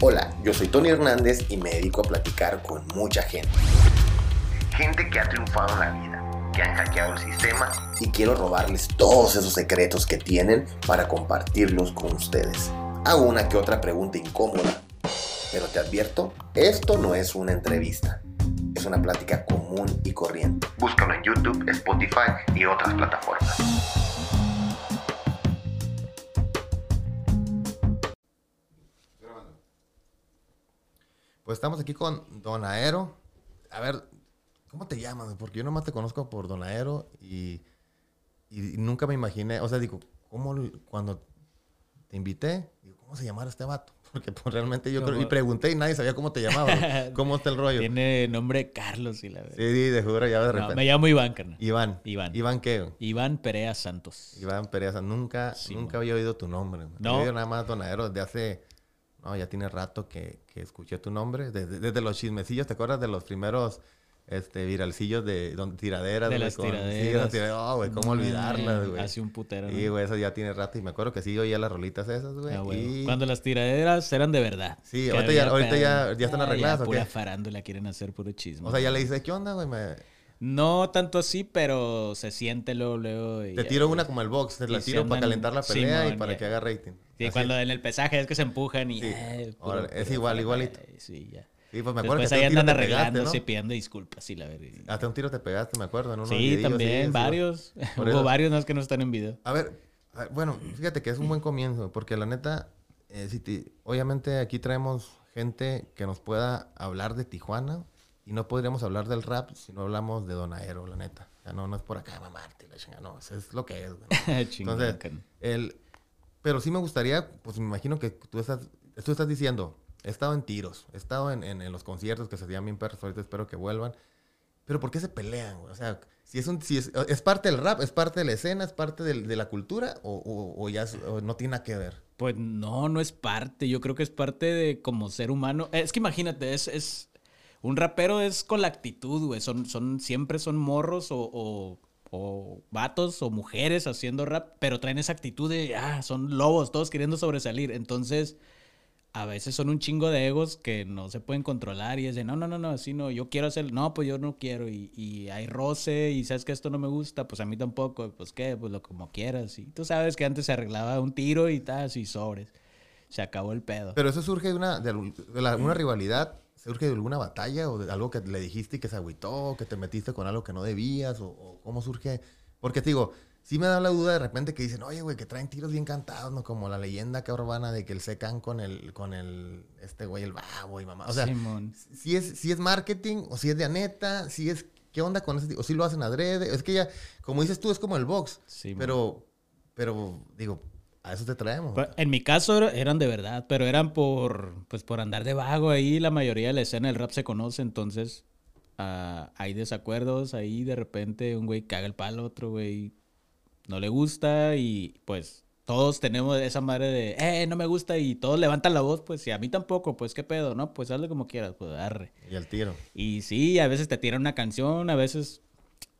Hola, yo soy Tony Hernández y me dedico a platicar con mucha gente. Gente que ha triunfado en la vida, que han hackeado el sistema y quiero robarles todos esos secretos que tienen para compartirlos con ustedes. Hago una que otra pregunta incómoda, pero te advierto, esto no es una entrevista. Es una plática común y corriente. Búscalo en YouTube, Spotify y otras plataformas. Pues estamos aquí con Don Aero. A ver, ¿cómo te llamas? Porque yo nomás te conozco por Don Aero y, y nunca me imaginé, o sea, digo, ¿cómo cuando te invité, digo, ¿cómo se llamara este vato? Porque pues, realmente yo creo, y pregunté y nadie sabía cómo te llamabas. ¿Cómo está el rollo? Tiene nombre Carlos y la verdad. Sí, de juro, ya de repente. me llamo Iván, carnal. Iván. Iván. ¿Iván qué? Iván Perea Santos. Iván Perea Santos. Nunca, nunca había oído tu nombre. No. Había oído nada más Donadero desde hace... No, ya tiene rato que, que escuché tu nombre. Desde, desde los chismecillos, ¿te acuerdas de los primeros este, viralcillos de donde, tiraderas. De las tiraderas. Sí, oh, güey, cómo olvidarlas, güey. Hace un putero. Sí, güey, eso ya tiene rato. Y me acuerdo que sí oía las rolitas esas, güey. Ah, y... Cuando las tiraderas eran de verdad. Sí, ahorita, ya, ahorita ya, ya, están arregladas. Ya, pura farándula quieren hacer puro chisme. O sea, ya le dices, ¿qué onda, güey? Me... No tanto así, pero se siente luego, luego. te tiro una como el box, te la tiro para calentar la pelea y para que haga rating. Sí, cuando en el pesaje es que se empujan y. Ahora, es igual, igualito. Sí, ya. Sí, pues me acuerdo Después que ahí andan arreglándose, ¿no? pidiendo disculpas, sí, la verdad. Hasta un tiro te pegaste, me acuerdo, en Sí, también, varios. Hubo varios más que no están en video. A ver, bueno, fíjate que es un buen comienzo, porque la neta, eh, si obviamente aquí traemos gente que nos pueda hablar de Tijuana y no podríamos hablar del rap si no hablamos de Donaero, la neta. Ya no, no es por acá mamarte, la chinga, no, eso es lo que es. Entonces, el, pero sí me gustaría, pues me imagino que tú estás, tú estás diciendo, He estado en tiros, he estado en, en, los conciertos que se hacían bien perros, ahorita espero que vuelvan. Pero ¿por qué se pelean? O sea, si es, un, si es, es, parte del rap, es parte de la escena, es parte de, de la cultura o, o, ya no tiene nada que ver. Pues no, no es parte. Yo creo que es parte de como ser humano. Es que imagínate, es, es un rapero es con la actitud, güey. Son, son, siempre son morros o, o, o, vatos o mujeres haciendo rap, pero traen esa actitud de, ah, son lobos, todos queriendo sobresalir. Entonces a veces son un chingo de egos que no se pueden controlar y es de, no, no, no, no, así no, yo quiero hacer, no, pues yo no quiero y, y, hay roce y sabes que esto no me gusta, pues a mí tampoco, pues qué, pues lo como quieras. Y tú sabes que antes se arreglaba un tiro y tal, así sobres. Se acabó el pedo. Pero eso surge de una, de, una rivalidad, surge de alguna batalla o de algo que le dijiste y que se agüitó, que te metiste con algo que no debías o, o cómo surge. Porque te digo, sí me da la duda de repente que dicen, oye, güey, que traen tiros bien cantados, ¿no? Como la leyenda que urbana de que el secan con el, con el, este güey, el babo y mamá. O sea, si es, si es marketing o si es de aneta, si es, ¿qué onda con ese O si lo hacen adrede. Es que ya, como dices tú, es como el box. Sí, pero, pero, digo, a eso te traemos. Pues, en mi caso eran de verdad, pero eran por, pues, por andar de vago ahí. La mayoría de la escena del rap se conoce, entonces... Uh, hay desacuerdos ahí de repente un güey caga el palo, otro güey no le gusta y pues todos tenemos esa madre de, eh, no me gusta y todos levantan la voz, pues y a mí tampoco, pues qué pedo, ¿no? Pues hazle como quieras, pues arre. Y al tiro. Y sí, a veces te tiran una canción, a veces,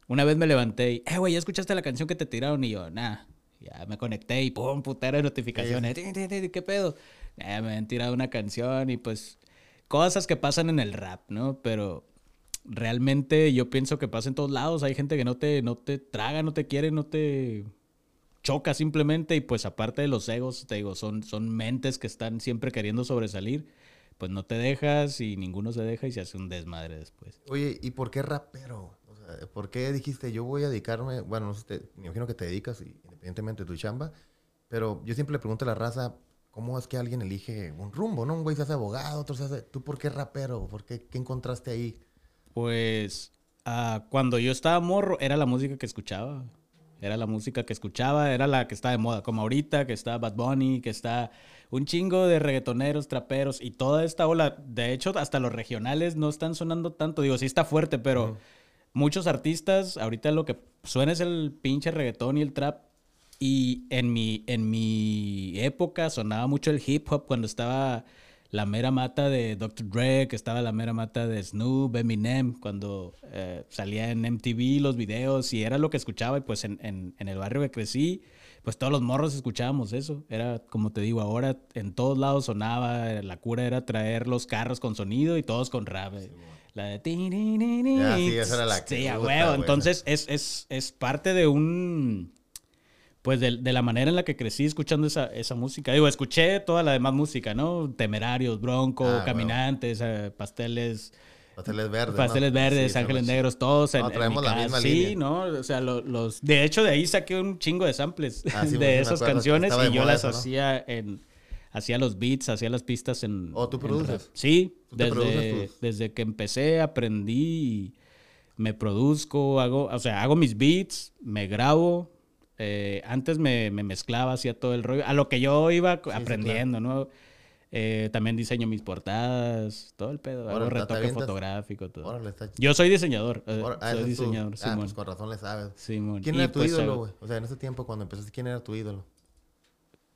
una vez me levanté y, eh, güey, ¿ya escuchaste la canción que te tiraron? Y yo, nah, ya me conecté y pum, putera de notificaciones, ¿qué pedo? Eh, me han tirado una canción y pues cosas que pasan en el rap, ¿no? Pero realmente yo pienso que pasa en todos lados. Hay gente que no te, no te traga, no te quiere, no te choca simplemente. Y pues aparte de los egos, te digo, son, son mentes que están siempre queriendo sobresalir. Pues no te dejas y ninguno se deja y se hace un desmadre después. Oye, ¿y por qué rapero? Sea, ¿Por qué dijiste yo voy a dedicarme? Bueno, no sé, me imagino que te dedicas independientemente de tu chamba. Pero yo siempre le pregunto a la raza, ¿cómo es que alguien elige un rumbo? ¿No? Un güey se hace abogado, otro se hace... ¿Tú por qué rapero? ¿Por qué, qué encontraste ahí? Pues uh, cuando yo estaba morro era la música que escuchaba. Era la música que escuchaba, era la que está de moda, como ahorita, que está Bad Bunny, que está un chingo de reggaetoneros, traperos y toda esta ola. De hecho, hasta los regionales no están sonando tanto. Digo, sí está fuerte, pero muchos artistas, ahorita lo que suena es el pinche reggaetón y el trap. Y en mi, en mi época sonaba mucho el hip hop cuando estaba la mera mata de Dr. Dre, que estaba la mera mata de Snoop, Eminem, cuando eh, salía en MTV los videos y era lo que escuchaba y pues en, en, el barrio que crecí, pues todos los morros escuchábamos eso. Era, como te digo, ahora en todos lados sonaba, la cura era traer los carros con sonido y todos con rap. eh. La de... ti, ni, ni, ni, Ya, sí, esa era la Sí, a huevo. Entonces es, es, es parte de un... Pues de, de la manera en la que crecí escuchando esa, esa música. Digo, escuché toda la demás música, ¿no? Temerarios, Bronco, Ah. Caminantes, eh, Pasteles... Pasteles verdes. ¿no? Pasteles verdes, Sí, Ángeles somos- Negros, todos en, No, en traemos mi la misma Sí, línea. ¿no? O sea, lo- los... De hecho, de ahí saqué un chingo de samples Ah, sí, sí, de esas canciones y yo las eso, ¿no? hacía en... Hacía los beats, hacía las pistas en... ¿Oh, tú en produces? Sí, ¿Tú desde, produces desde que empecé aprendí me produzco, hago, o sea, hago mis beats, me grabo. eh, antes me, me mezclaba, hacía todo el rollo, a lo que yo iba sí, aprendiendo, ¿no? Eh, también diseño mis portadas, todo el pedo, hago Órale, ¿te retoque avientas? ¿Quién era tu ídolo, güey? O sea,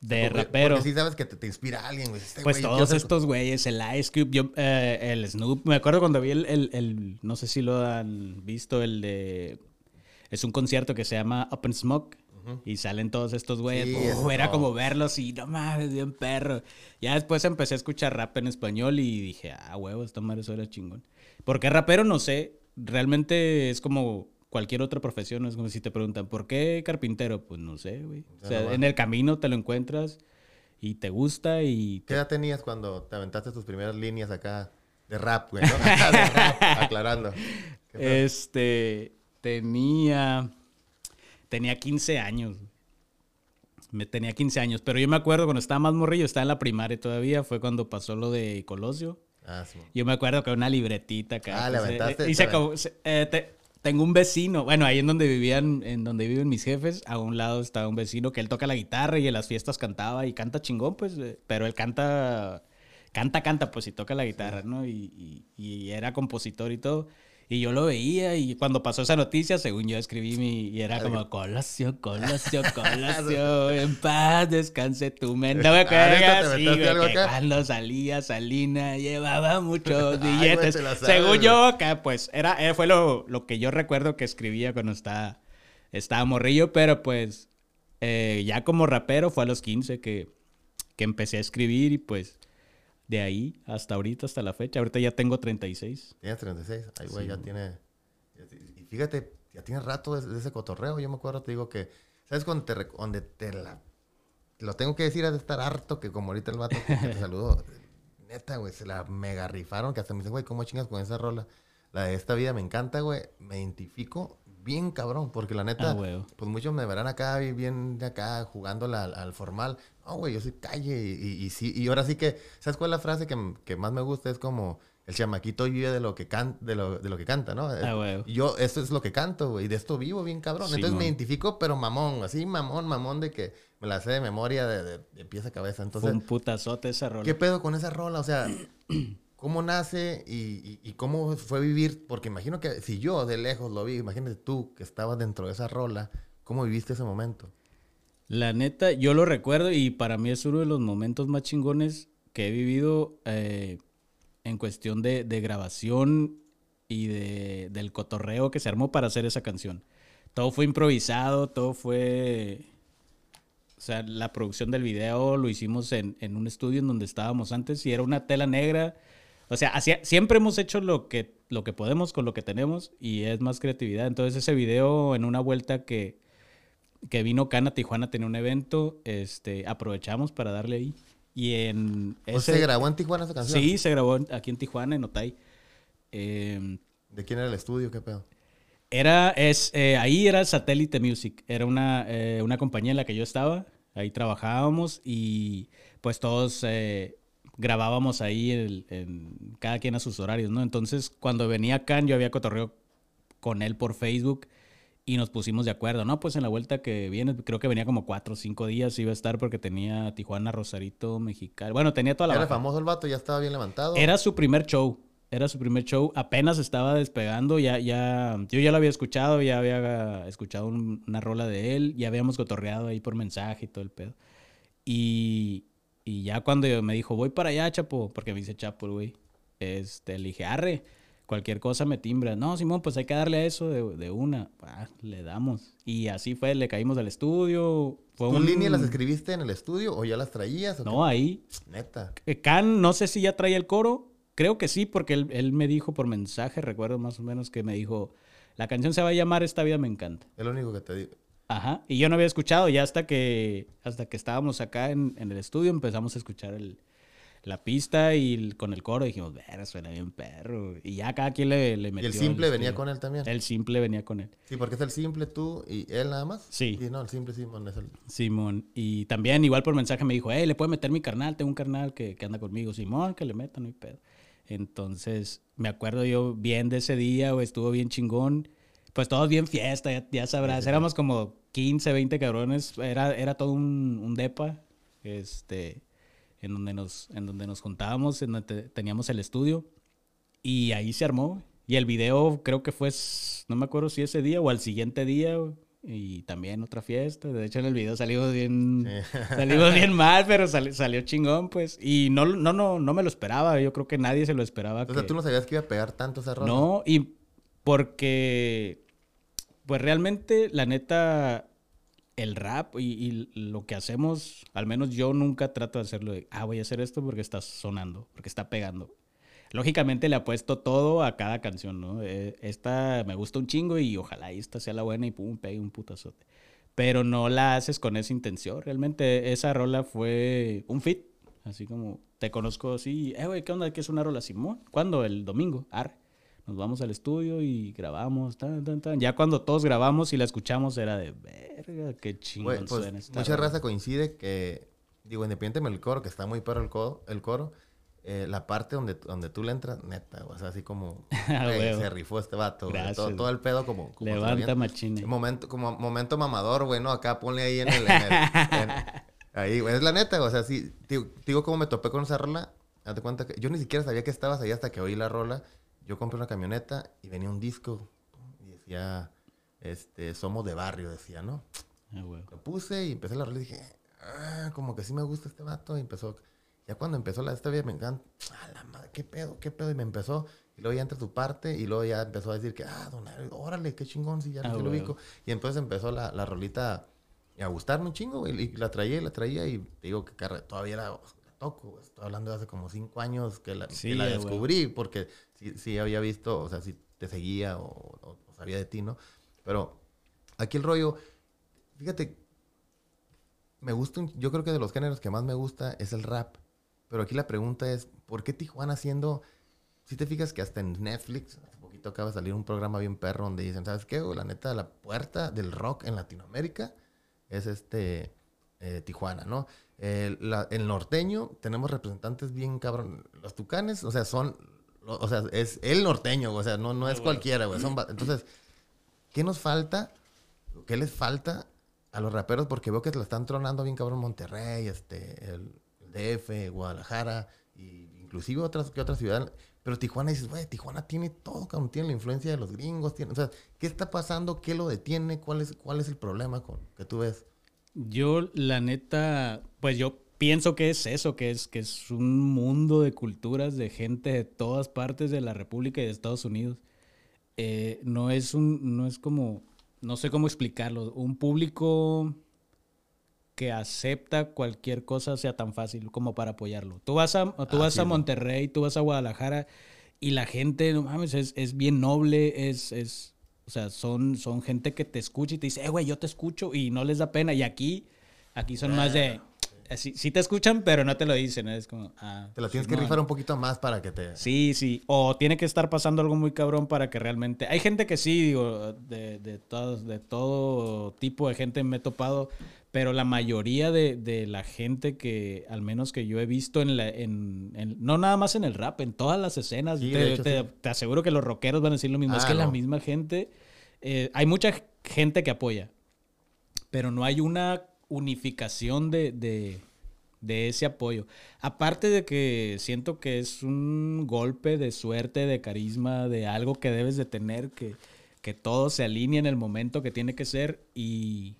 De porque- rapero. Porque sí sabes que te, te inspira alguien, güey. Este Pues güey, todos estos güeyes, el Ice Cube, yo, eh, el Snoop, me acuerdo cuando vi el, el- el- no sé si lo han visto, el de, es un concierto que se llama Open Smoke. Y salen todos estos güeyes. Sí, eso era no. como verlos y no mames, bien perro. Ya después empecé a escuchar rap en español y dije, ah, huevo, esta madre eso era chingón. Porque rapero no sé, realmente es como cualquier otra profesión. Es como si te preguntan, ¿por qué carpintero? Pues no sé, güey. O sea, nomás. en el camino te lo encuentras y te gusta y ¿Qué edad tenías cuando te aventaste tus primeras líneas acá de rap, güey? ¿no? de rap, aclarando. Este, tenía, tenía 15 años. Me tenía 15 años, pero yo me acuerdo cuando estaba más morrillo, estaba en la primaria todavía, fue cuando pasó lo de Colosio. Ah, sí. Yo me acuerdo que una libretita acá. Ah, le pues, eh, aventaste, y se acabó- se- eh, te- tengo un vecino, bueno, ahí en donde vivían, en donde viven mis jefes, a un lado estaba un vecino que él toca la guitarra y en las fiestas cantaba y canta chingón, pues, eh, pero él canta, canta, canta, pues, y toca la guitarra, ¿no? Y, y- y era compositor y todo. Y yo lo veía y cuando pasó esa noticia, según yo escribí mi... Y era como, Colosio, Colosio, Colosio, en paz descanse tu mente. No me acuerdo, Ah, ¿neta te así, aventaste güey, algo que cuando salía Salina llevaba muchos Ay, güey, billetes. según yo, acá, pues, era, eh, fue lo, lo que yo recuerdo que escribía cuando estaba, estaba morrillo, pero pues, eh, ya como rapero fue a los 15 que, que empecé a escribir y pues, de ahí hasta ahorita, hasta la fecha. Ahorita ya tengo 36. Tienes 36. Ay, güey, Sí, ya tiene. Y fíjate, ya tienes rato de, de ese cotorreo. Yo me acuerdo, te digo que. ¿Sabes cuando te, donde te la. Lo tengo que decir, has de estar harto que como ahorita el vato que te saludó. Neta, güey, se la mega rifaron. Que hasta me dice, güey, ¿cómo chingas con esa rola? La de esta vida me encanta, güey. Me identifico bien cabrón. Porque la neta, Ah, pues muchos me verán acá, bien de acá, jugándola al, al formal. No, güey, yo soy calle. Y, sí, y ahora sí que, ¿sabes cuál es la frase que, más me gusta? Es como, el chamaquito vive de lo que, can, de lo, de lo que canta, ¿no? Ah, güey. Yo, esto es lo que canto, güey. Y de esto vivo bien cabrón. Sí, Entonces me identifico, pero mamón. Así, mamón, mamón, de que me la sé de memoria de, de, de pieza a cabeza. Entonces, Fue un putazote esa rola. ¿Qué pedo con esa rola? O sea, ¿cómo nace y, y- y cómo fue vivir? Porque imagino que si yo de lejos lo vi, imagínate tú que estabas dentro de esa rola, ¿cómo viviste ese momento? La neta, yo lo recuerdo y para mí es uno de los momentos más chingones que he vivido eh, en cuestión de, de grabación y de, del cotorreo que se armó para hacer esa canción. Todo fue improvisado, todo fue... O sea, la producción del video lo hicimos en, en un estudio en donde estábamos antes y era una tela negra. O sea, siempre hemos hecho lo que, lo que podemos con lo que tenemos y es más creatividad. Entonces ese video en una vuelta que, que vino Cana a Tijuana tenía un evento, este, aprovechamos para darle ahí. Y en ¿O ese... ¿Se grabó en Tijuana esa canción? Sí, se grabó aquí en Tijuana, en Otay. Eh, ¿De quién era el estudio? ¿Qué pedo? era, es, eh, ahí era Satellite Music, era una, eh, una compañía en la que yo estaba, ahí trabajábamos y pues todos eh, grabábamos ahí el- en- cada quien a sus horarios, ¿no? Entonces cuando venía Can yo había cotorreo con él por Facebook y nos pusimos de acuerdo, ¿no? Pues en la vuelta que viene, creo que venía como cuatro o cinco días, iba a estar porque tenía Tijuana, Rosarito, Mexicali, bueno, tenía toda la... ¿Era baja. famoso el vato? ¿Ya estaba bien levantado? Era su primer show. Era su primer show. Apenas estaba despegando. Ya, ya, yo ya lo había escuchado. Ya había escuchado un- una rola de él. Ya habíamos cotorreado ahí por mensaje y todo el pedo. Y, y ya cuando me dijo, voy para allá, Chapo, porque me dice Chapo, güey. Este, le dije, arre. Cualquier cosa me timbra. No, Simón, pues hay que darle a eso de, de una. Ah, le damos. Y así fue, le caímos al estudio. Fue ¿Tu un... línea las escribiste en el estudio o ya las traías? o No, ahí. Neta. Eh, Can, no sé si ya traía el coro. Creo que sí, porque él, él me dijo por mensaje, recuerdo más o menos que me dijo, la canción se va a llamar Esta vida me encanta. Es lo único que te digo. Ajá. Y yo no había escuchado, ya hasta que, hasta que estábamos acá en, en el estudio empezamos a escuchar el, la pista y el- con el coro dijimos, ver, suena bien perro. Y ya cada quien le, le ¿Y metió. el simple al venía con él también? El simple venía con él. Sí, porque es el simple tú y él nada más. Sí. no, el simple Simón es el... Simón. Y también, igual por mensaje, me dijo, hey, le puede meter mi carnal, tengo un carnal que, que anda conmigo. Simón, que le meta, no hay pedo. Entonces, me acuerdo yo bien de ese día, güey, estuvo bien chingón. Pues todos bien fiesta, ya, ya sabrás. Éramos como 15, 20 cabrones. Era, era todo un, un depa, este, en donde nos, en donde nos juntábamos, en donde te- teníamos el estudio. Y ahí se armó. Y el video creo que fue, no me acuerdo si ese día o al siguiente día. Y también otra fiesta. De hecho, en el video salimos bien, salimos bien mal, pero sali- salió chingón, pues. Y no, no, no, no me lo esperaba. Yo creo que nadie se lo esperaba. O sea, que- tú no sabías que iba a pegar tanto esa rola. no, y porque, pues realmente, la neta, el rap y, lo que hacemos, al menos yo nunca trato de hacerlo de, ah, voy a hacer esto porque está sonando, porque está pegando. Lógicamente le apuesto todo a cada canción, ¿no? Eh, esta me gusta un chingo y ojalá esta sea la buena y pum, pegue un putazote. Pero no la haces con esa intención. Realmente esa rola fue un fit. Así como te conozco así, eh, güey, ¿qué onda? ¿Qué es una rola Simón? ¿Cuándo? El domingo. Arre. Nos vamos al estudio y grabamos. Tan, tan, tan. Ya cuando todos grabamos y la escuchamos era de verga, qué chingón pues, suena esta mucha rola". raza coincide que, digo, independientemente del coro, que está muy perro el coro, el coro eh, la parte donde, donde tú le entras, neta, o sea, así como huevo. se rifó este vato, güey, Gracias, todo, todo el pedo como... como Levanta machine. Momento, como momento mamador, güey, ¿no? Acá ponle ahí en el... en el- en- ahí, güey, es la neta, o sea, sí, digo, digo cómo me topé con esa rola, date cuenta que yo ni siquiera sabía que estabas ahí hasta que oí la rola, yo compré una camioneta y venía un disco y decía, este, somos de barrio, decía, ¿no? Ah. Lo puse y empecé la rola y dije, ah, como que sí me gusta este vato. Y empezó, ya cuando empezó la esta vida me encanta, a la madre, qué pedo, qué pedo. Y me empezó, y luego ya entra tu parte, y luego ya empezó a decir que, ah, don Ario, órale, qué chingón, si ya Ah, no lo ubico. Y entonces empezó la, la rolita a gustarme un chingo, güey. Y la traía y la traía, y digo que carre- todavía la toco. Estoy hablando de hace como cinco años que la, que descubrí, porque sí, sí había visto, o sea, sí te seguía o, o- o sabía de ti, ¿no? Pero aquí el rollo, fíjate, me gusta, un- yo creo que de los géneros que más me gusta es el rap. Pero aquí la pregunta es, ¿por qué Tijuana haciendo, si te fijas que hasta en Netflix, hace poquito acaba de salir un programa bien perro donde dicen, ¿sabes qué? La neta, la puerta del rock en Latinoamérica es este, eh, Tijuana, ¿no? El, la- el norteño, tenemos representantes bien cabrón. Los tucanes, o sea, son, lo- o sea, es el norteño, o sea, no, no es cualquiera, güey. son Entonces, ¿qué nos falta? ¿Qué les falta a los raperos? Porque veo que se la están tronando bien cabrón Monterrey, este, el DF, Guadalajara, y inclusive otras que otras ciudades. Pero Tijuana dices, güey, Tijuana tiene todo, cabrón, tiene la influencia de los gringos, tiene, o sea, ¿qué está pasando? ¿Qué lo detiene? ¿Cuál es, cuál es el problema con que tú ves? Yo, la neta, pues yo pienso que es eso, que es, que es un mundo de culturas, de gente de todas partes de la República y de Estados Unidos. Eh, no es un, no es como, no sé cómo explicarlo, un público que acepta cualquier cosa sea tan fácil como para apoyarlo. Tú vas a, tú vas a. Monterrey, tú vas a Guadalajara y la gente, no mames, es, es bien noble, es, es, o sea, son, son gente que te escucha y te dice, eh, güey, yo te escucho y no les da pena. Y aquí, aquí son más de, eh, sí, sí te escuchan, pero no te lo dicen, es como, ah. Te la tienes que Simón. rifar un poquito más para que te... Sí, sí. O tiene que estar pasando algo muy cabrón para que realmente. Hay gente que sí, digo, de, de, todos, de todo tipo de gente me he topado, pero la mayoría de, de la gente que, al menos que yo he visto en la. En, en- no nada más en el rap, en todas las escenas. Sí, te, hecho, te- sí. te aseguro que los rockeros van a decir lo mismo. es Ah, que la no. misma gente. eh, hay mucha gente que apoya, pero no hay una unificación de, de, de ese apoyo. Aparte de que siento que es un golpe de suerte, de carisma, de algo que debes de tener, que, que todo se alinee en el momento que tiene que ser y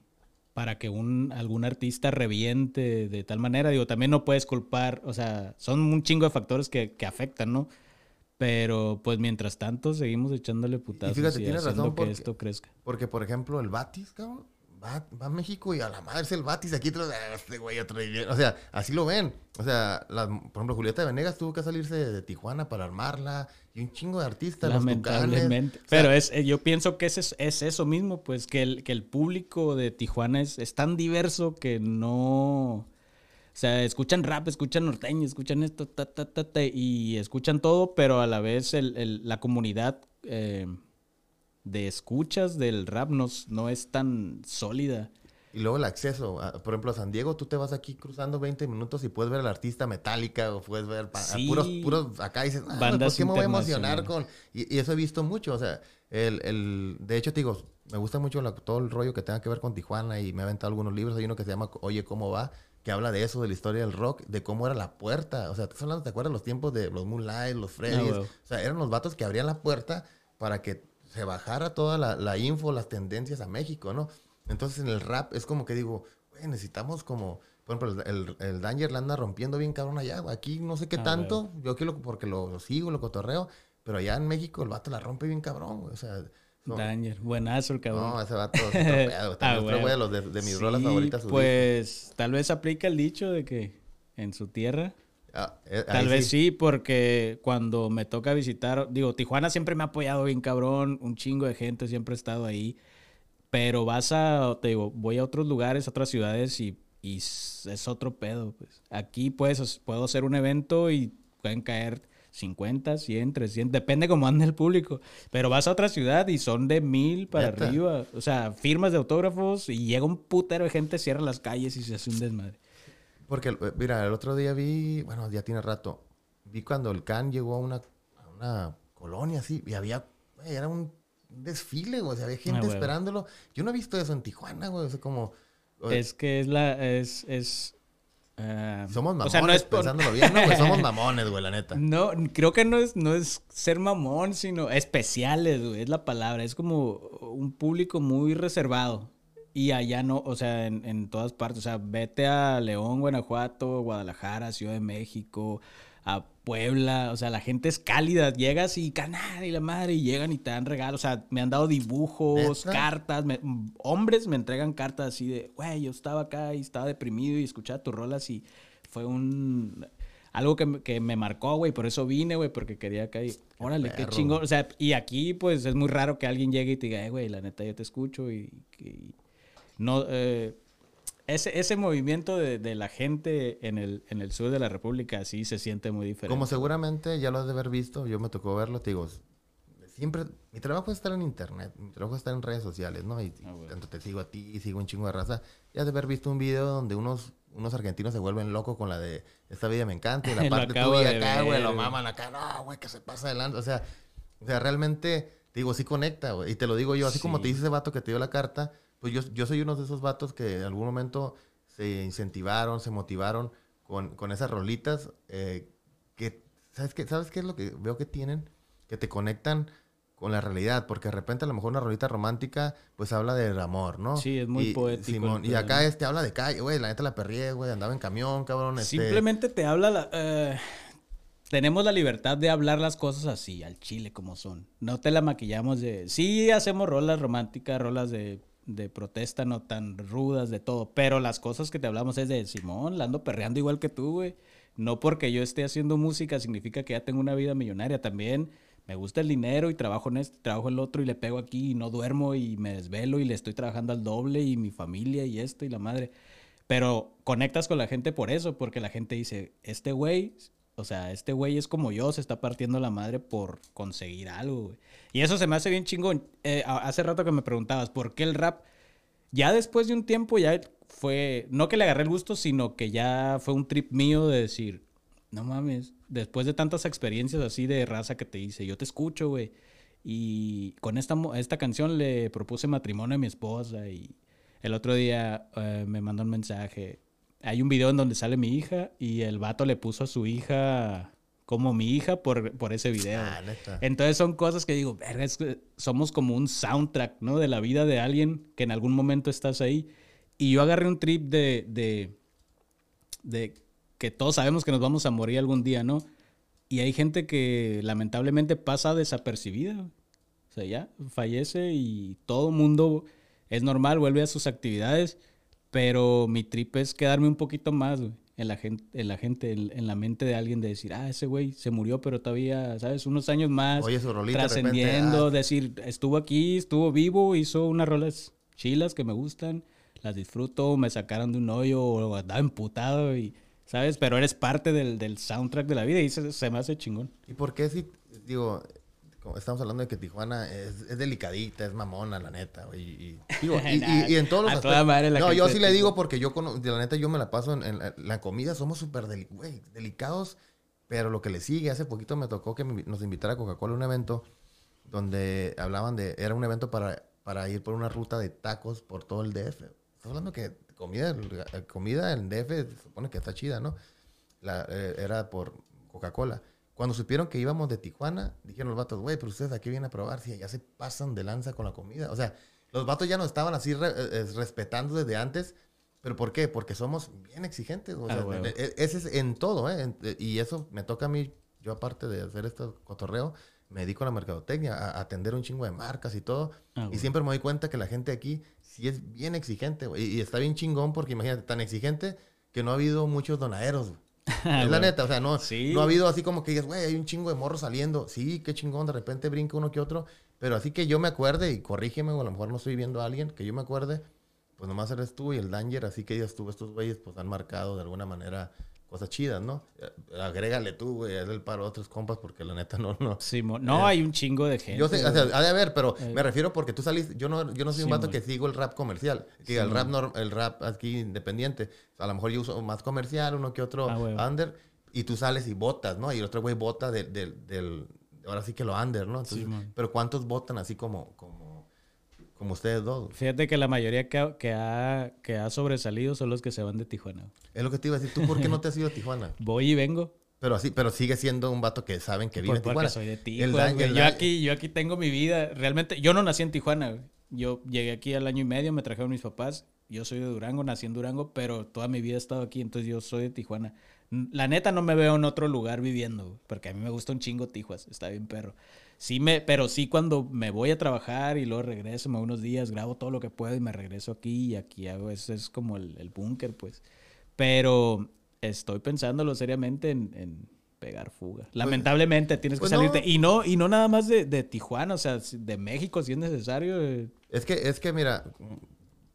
para que un, algún artista reviente de tal manera, digo, también no puedes culpar, o sea, son un chingo de factores que, que afectan, ¿no? Pero pues mientras tanto seguimos echándole putazos Y fíjate, y tienes haciendo razón que esto crezca. Porque, por ejemplo, el Batis, cabrón, va, va a México y a la madre es el Batis. Aquí otro, "Ah, este güey otro idiota". O sea, así lo ven. O sea, las- por ejemplo, Julieta Venegas tuvo que salirse de, de Tijuana para armarla. Y un chingo de artistas, los. Lamentablemente. O sea, Pero es, eh, yo pienso que es, es, es eso mismo, pues que el, que el público de Tijuana es, es tan diverso que no... O sea, escuchan rap, escuchan norteño, escuchan esto, ta, ta, ta, ta, y escuchan todo, pero a la vez el- el- la comunidad eh, de escuchas del rap no, no es tan sólida. Y luego el acceso. a- por ejemplo, a San Diego, tú te vas aquí cruzando 20 minutos y puedes ver al artista metálica o puedes ver a puros, puros acá y dices, ah, Bandas ¿por qué me voy a emocionar con...? Y, y eso he visto mucho, o sea, el, el, de hecho, te digo, me gusta mucho la- todo el rollo que tenga que ver con Tijuana y me ha aventado algunos libros. Hay uno que se llama Oye, ¿cómo va? Que habla de eso, de la historia del rock, de cómo era la puerta. O sea, ¿te, hablando, ¿te acuerdas los tiempos de los Moonlight, los Freddy's? huevo. O sea, eran los vatos que abrían la puerta para que se bajara toda la, la info, las tendencias a México, ¿no? Entonces en el rap es como que digo, güey, necesitamos como, por ejemplo, el, el, el Danger la anda rompiendo bien cabrón allá. güey. Aquí no sé qué Ah, tanto, yo aquí lo, porque lo, lo sigo, lo cotorreo, pero allá en México el vato la rompe bien cabrón, güey. O sea, no, Danger, buenazo el cabrón. no, ese vato es Ah, otro huevo. güey de, mis Sí, rolas favoritas. Pues tal vez aplica el dicho de que en su tierra. Ah, eh, Tal vez sí. porque cuando me toca visitar, digo, Tijuana siempre me ha apoyado bien cabrón, un chingo de gente siempre ha estado ahí, pero vas a, te digo, voy a otros lugares, a otras ciudades y, y es otro pedo, pues. Aquí pues puedo hacer un evento y pueden caer 50, 100, 300, depende cómo ande el público, pero vas a otra ciudad y son de mil para Neta. arriba, o sea, firmas de autógrafos y llega un putero de gente, cierra las calles y se hace un desmadre. Porque, eh, mira, el otro día vi, bueno, ya tiene rato, vi cuando el Can llegó a una, a una colonia así y había, güey, era un desfile, güey, o sea, había gente huevo. esperándolo. Yo no he visto eso en Tijuana, güey, o sea, como... güey, Es que es la. Es. es ah, somos o mamones, sea, no es por- pensándolo bien, ¿no? güey? Somos mamones, güey, la neta. No, creo que no es, no es ser mamón, sino especiales, güey, es la palabra. Es como un público muy reservado. Y allá no, o sea, en, en todas partes. O sea, vete a León, Guanajuato, Guadalajara, Ciudad de México, a Puebla. O sea, la gente es cálida. Llegas y canal y la madre, y llegan y te dan regalos. O sea, me han dado dibujos, ¿Neta? cartas. me- hombres me entregan cartas así de, güey, yo estaba acá y estaba deprimido y escuchaba tus rolas y fue un. Algo que, me- que me marcó, güey, por eso vine, güey, porque quería acá y, órale, qué chingón. O sea, y aquí, pues, es muy raro que alguien llegue y te diga, eh, güey, la neta, yo te escucho y... y no, eh, ese, ese movimiento de, de la gente en el, en el sur de la República sí se siente muy diferente. Como seguramente ya lo has de haber visto, yo me tocó verlo, te digo, siempre, mi trabajo es estar en internet, mi trabajo es estar en redes sociales, ¿no? Y, Ah, bueno. tanto te sigo a ti sigo un chingo de raza. Ya has de haber visto un video donde unos, unos argentinos se vuelven locos con la de esta vida me encanta y la parte tuya acá, güey, lo maman acá, no, güey, que se pasa adelante. O sea, o sea, realmente, te digo, sí conecta, güey. Y te lo digo yo, así como te Sí. dice ese vato que te dio la carta, pues yo, yo soy uno de esos vatos que en algún momento se incentivaron, se motivaron con, con esas rolitas eh, que, ¿sabes qué? ¿Sabes qué es lo que veo que tienen? Que te conectan con la realidad, porque de repente a lo mejor una rolita romántica, pues habla del amor, ¿no? Sí, es muy Y- poético Simón, y acá este habla de calle, güey, la neta la perrié, güey, andaba en camión, cabrón. este- Simplemente te habla la... eh, tenemos la libertad de hablar las cosas así, al chile como son. No te la maquillamos de... Sí hacemos rolas románticas, rolas de, de protesta, no tan rudas, de todo. Pero las cosas que te hablamos es de Simón, la ando perreando igual que tú, güey. No porque yo esté haciendo música significa que ya tengo una vida millonaria. También me gusta el dinero y trabajo en este, trabajo en el otro y le pego aquí y no duermo y me desvelo y le estoy trabajando al doble y mi familia y esto y la madre. Pero conectas con la gente por eso, porque la gente dice, este güey, o sea, este güey es como yo, se está partiendo la madre por conseguir algo, güey. Y eso se me hace bien chingón. Eh, hace rato que me preguntabas, ¿por qué el rap? Ya después de un tiempo ya fue, no que le agarré el gusto, sino que ya fue un trip mío de decir, no mames, después de tantas experiencias así de raza que te dice, yo te escucho, güey. Y con esta, esta canción le propuse matrimonio a mi esposa y el otro día eh, me mandó un mensaje. Hay un video en donde sale mi hija y el vato le puso a su hija como mi hija por, por ese video. Ah. Entonces son cosas que digo, verga, es que somos como un soundtrack, ¿no? De la vida de alguien que en algún momento estás ahí. Y yo agarré un trip de, de, de que todos sabemos que nos vamos a morir algún día, ¿no? Y hay gente que lamentablemente pasa desapercibida. O sea, ya fallece y todo mundo es normal, vuelve a sus actividades. Pero mi trip es quedarme un poquito más, güey en la gente, en la gente, en, la mente de alguien de decir, ah, ese güey se murió, pero todavía, ¿sabes? Unos años más trascendiendo, ah. decir, estuvo aquí, estuvo vivo, hizo unas rolas chilas que me gustan, las disfruto, me sacaron de un hoyo o andaba emputado y, ¿sabes? Pero eres parte del, del soundtrack de la vida y se, se me hace chingón. ¿Y por qué si, digo, estamos hablando de que Tijuana es, delicadita, es mamona, la neta, Y, y, en todos los aspectos. no, yo sí le digo porque yo, de la neta, yo me la paso en, la, comida. Somos súper delicados, pero lo que le sigue, hace poquito me tocó que nos invitara a Coca-Cola a un evento donde hablaban de, era un evento para, para ir por una ruta de tacos por todo el DF. Estamos hablando que comida, comida en DF se supone que está chida, ¿no? La, eh, era por Coca-Cola. Cuando supieron que íbamos de Tijuana, dijeron los vatos, güey, pero ustedes aquí vienen a probar si ya se pasan de lanza con la comida. O sea, los vatos ya no estaban así eh, eh, respetando desde antes. ¿Pero por qué? Porque somos bien exigentes. O ah, sea, e, ese es en todo, ¿eh? y eso me toca a mí, yo aparte de hacer este cotorreo, me dedico a la mercadotecnia, a, atender un chingo de marcas y todo. Ah, y siempre me doy cuenta que la gente aquí sí es bien exigente, güey. Y, y, está bien chingón porque imagínate, tan exigente que no ha habido muchos donaderos, es la neta, o sea, no, no ha habido así como que digas, güey, hay un chingo de morros saliendo. Sí, qué chingón, de repente brinca uno que otro. Pero así que yo me acuerde, y corrígeme, o a lo mejor no estoy viendo a alguien, que yo me acuerde, pues nomás eres tú y el Danger, así que digas tú, estos güeyes pues han marcado de alguna manera cosas chidas, ¿no? Eh, agrégale tú, güey, es el paro a otros compas porque la neta no, no. Sí, no, eh, hay un chingo de gente. Yo sé, o sea, ha de haber, pero eh. me refiero porque tú salís, yo no, yo no soy un vato que sigo el rap comercial, que el rap el rap aquí independiente, a lo mejor yo uso más comercial, uno que otro ah, under, y tú sales y votas, ¿no? Y el otro güey vota del, del, ahora sí que lo under, ¿no? sí, pero ¿cuántos votan así como, como, como ustedes dos? Fíjate que la mayoría que ha, que, ha, que ha sobresalido son los que se van de Tijuana. Es lo que te iba a decir. ¿Tú por qué no te has ido a Tijuana? Voy y vengo. Pero así, pero sigue siendo un vato que saben que vive en Tijuana. soy de Tijuana. yo, aquí, yo aquí tengo mi vida. Realmente, yo no nací en Tijuana. Yo llegué aquí al año y medio, me trajeron mis papás. Yo soy de Durango, nací en Durango, pero toda mi vida he estado aquí, entonces yo soy de Tijuana. La neta no me veo en otro lugar viviendo, porque a mí me gusta un chingo Tijuas, está bien perro. Sí me, pero sí cuando me voy a trabajar y luego regreso, me unos días, grabo todo lo que puedo y me regreso aquí y aquí hago, eso es como el, búnker, pues. Pero estoy pensándolo seriamente en, pegar fuga. Pues, Lamentablemente tienes que pues salirte. Y no, y no nada más de, Tijuana, o sea, de México si es necesario. Eh. Es que, es que mira,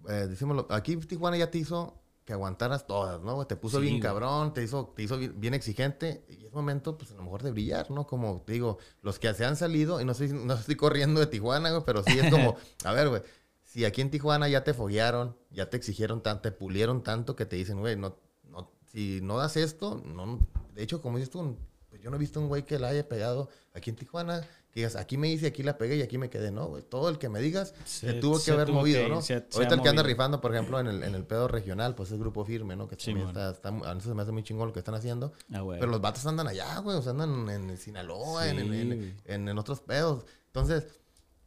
eh, decimos, aquí Tijuana ya te hizo que aguantaras todas, ¿no? Te puso bien cabrón, te hizo, te hizo bien, exigente y es momento, pues a lo mejor de brillar, ¿no? Como te digo, los que se han salido, y no estoy, no estoy corriendo de Tijuana, güey, pero sí es como, a ver, güey, si aquí en Tijuana ya te foguearon, ya te exigieron tanto, te pulieron tanto que te dicen, güey, no, no, si no das esto, no, de hecho, como dices tú, pues yo no he visto un güey que la haya pegado aquí en Tijuana digas, aquí me hice, aquí la pegué y aquí me quedé. No, güey. Todo el que me digas se, tuvo que haber movido, ¿no? Ahorita el que anda rifando, por ejemplo, en el, en el pedo regional, pues es grupo firme, ¿no? Que también está, está, a nosotros se me hace muy chingón lo que están haciendo. Ah, Pero los vatos andan allá, güey. O sea, andan en, Sinaloa, en, en, otros pedos. Entonces,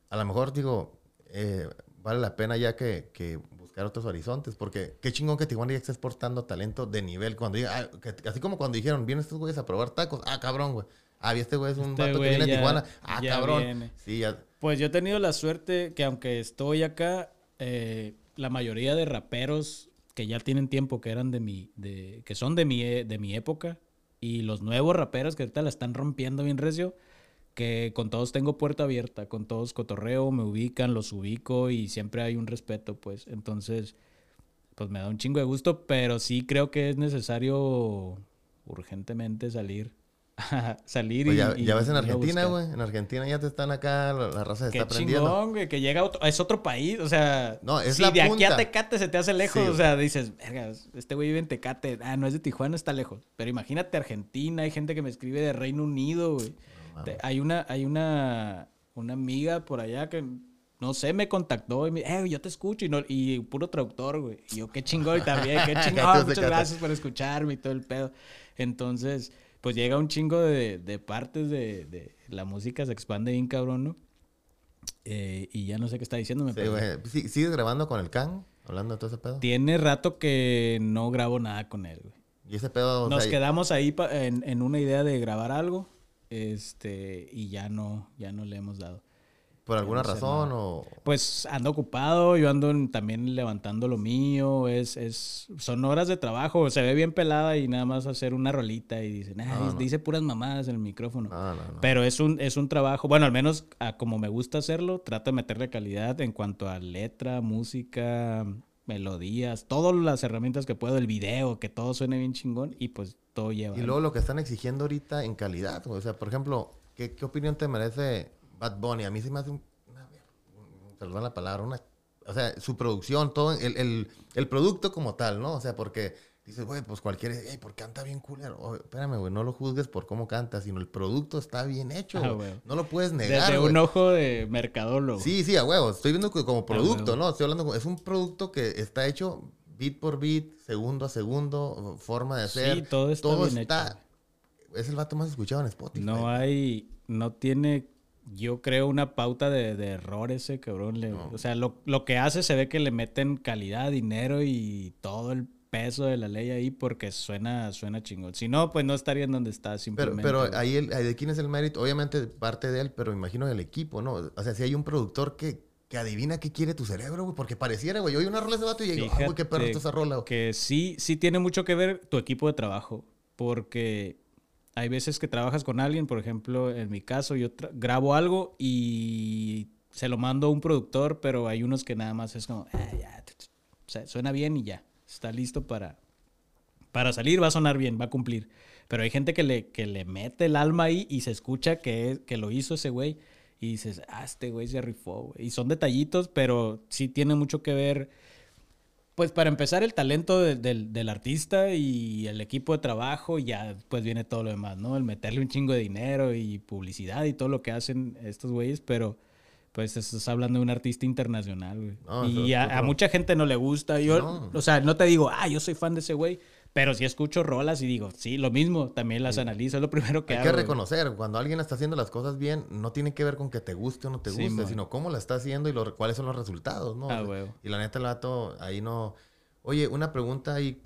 a lo mejor digo, eh, vale la pena ya que, que, buscar otros horizontes, porque qué chingón que Tijuana ya está exportando talento de nivel. Cuando diga, ah, así como cuando dijeron, vienen estos güeyes a probar tacos, ah, cabrón, güey. Ah, este güey es un este vato que viene de Tijuana. Ah, cabrón. Sí, ya. Pues yo he tenido la suerte que aunque estoy acá, eh, la mayoría de raperos que ya tienen tiempo, que eran de mi, de, que son de mi, de mi época, y los nuevos raperos que ahorita la están rompiendo bien recio, que con todos tengo puerta abierta, con todos cotorreo, me ubican, los ubico y siempre hay un respeto, pues. Entonces, pues me da un chingo de gusto, pero sí creo que es necesario urgentemente salir salir pues y, ya, ves en Argentina, güey. En Argentina ya te están acá, la, raza se está prendiendo. chingón, güey, que llega otro, es otro país, o sea. No, es si de aquí a Tecate se te hace lejos, o sea, dices, verga, este güey vive en Tecate. Ah, no es de Tijuana, está lejos. Pero imagínate Argentina, hay gente que me escribe de Reino Unido, güey. hay una, hay una, una amiga por allá que no sé, me contactó y me eh, yo te escucho y, no, y puro traductor, güey. Y yo, qué chingón también, qué chingón, muchas gracias por escucharme y todo el pedo. Entonces, pues llega un chingo de, de partes de, de, la música, se expande bien cabrón, ¿no? Eh, y ya no sé qué está diciéndome. Sí, güey. ¿Sigues grabando con el Can? Hablando de todo ese pedo. Tiene rato que no grabo nada con él, güey. ¿Y ese pedo? Nos quedamos ahí en, en, una idea de grabar algo. Este, y ya no, ya no le hemos dado. ¿Por alguna no razón o...? Pues ando ocupado, yo ando en- también levantando lo mío, es, es, son horas de trabajo, se ve bien pelada y nada más hacer una rolita y dicen, "Ay, No, no. dice puras mamadas en el micrófono. No, no, no. Pero es un, es un trabajo, bueno, al menos a como me gusta hacerlo, trato de meterle calidad en cuanto a letra, música, melodías, todas las herramientas que puedo, el video, que todo suene bien chingón y pues todo lleva. Y luego lo que están exigiendo ahorita en calidad. O sea, por ejemplo, ¿qué, qué opinión te merece Bad Bunny? A mí sí me hace un... una- un- perdón la palabra, una... O sea, su producción, todo, el, el, el producto como tal, ¿no? O sea, porque dices, güey, pues cualquiera, hey, ¿por qué canta bien culero? Oye, espérame, güey, no lo juzgues por cómo canta, sino el producto está bien hecho, Ah, güey. No lo puedes negar, Desde güey. un ojo de mercadólogo. Sí, sí, a huevo. Estoy viendo como producto, huevo. ¿no? Estoy hablando, es un producto que está hecho beat por beat, segundo a segundo, forma de hacer. Sí, todo está bien está- Es el vato más escuchado en Spotify. No hay, no tiene, yo creo, una pauta de, de error ese cabrón. Le- O sea, lo, lo que hace se ve que le meten calidad, dinero y todo el peso de la ley ahí porque suena, suena chingón. Si no, pues no estaría en donde está Pero, simplemente. pero güey. ahí, el, ahí de quién es el mérito, obviamente parte de él, pero imagino del equipo, ¿no? O sea, si hay un productor que, que adivina qué quiere tu cerebro, güey, porque pareciera, güey, yo oí una rola de vato y digo, ah, güey, qué perro está esa rola, güey. Que sí, sí tiene mucho que ver tu equipo de trabajo. Porque hay veces que trabajas con alguien, por ejemplo, en mi caso, yo grabo algo y se lo mando a un productor, pero hay unos que nada más es como, "Ah, ya, t- t-". o sea, suena bien y ya, está listo para, para salir, va a sonar bien, va a cumplir. Pero hay gente que le, que le mete el alma ahí y se escucha que, que lo hizo ese güey. Y dices, ah, este güey se rifó. Y son detallitos, pero sí tiene mucho que ver pues para empezar, el talento de- del, del artista y el equipo de trabajo, y ya pues viene todo lo demás, ¿no? El meterle un chingo de dinero y publicidad y todo lo que hacen estos güeyes, pero pues estás hablando de un artista internacional, güey. No, y a, a mucha gente no le gusta. Yo, No. o sea, no te digo, ah, yo soy fan de ese güey, pero sí escucho rolas y digo, sí, lo mismo, también las analizo, es lo primero que Hay hago. que güey. reconocer, cuando alguien está haciendo las cosas bien, no tiene que ver con que te guste o no te Sí, guste, sino cómo la está haciendo y lo- cuáles son los resultados, ¿no? Ah, O sea, huevo. Y la neta, el vato ahí no... Oye, una pregunta ahí.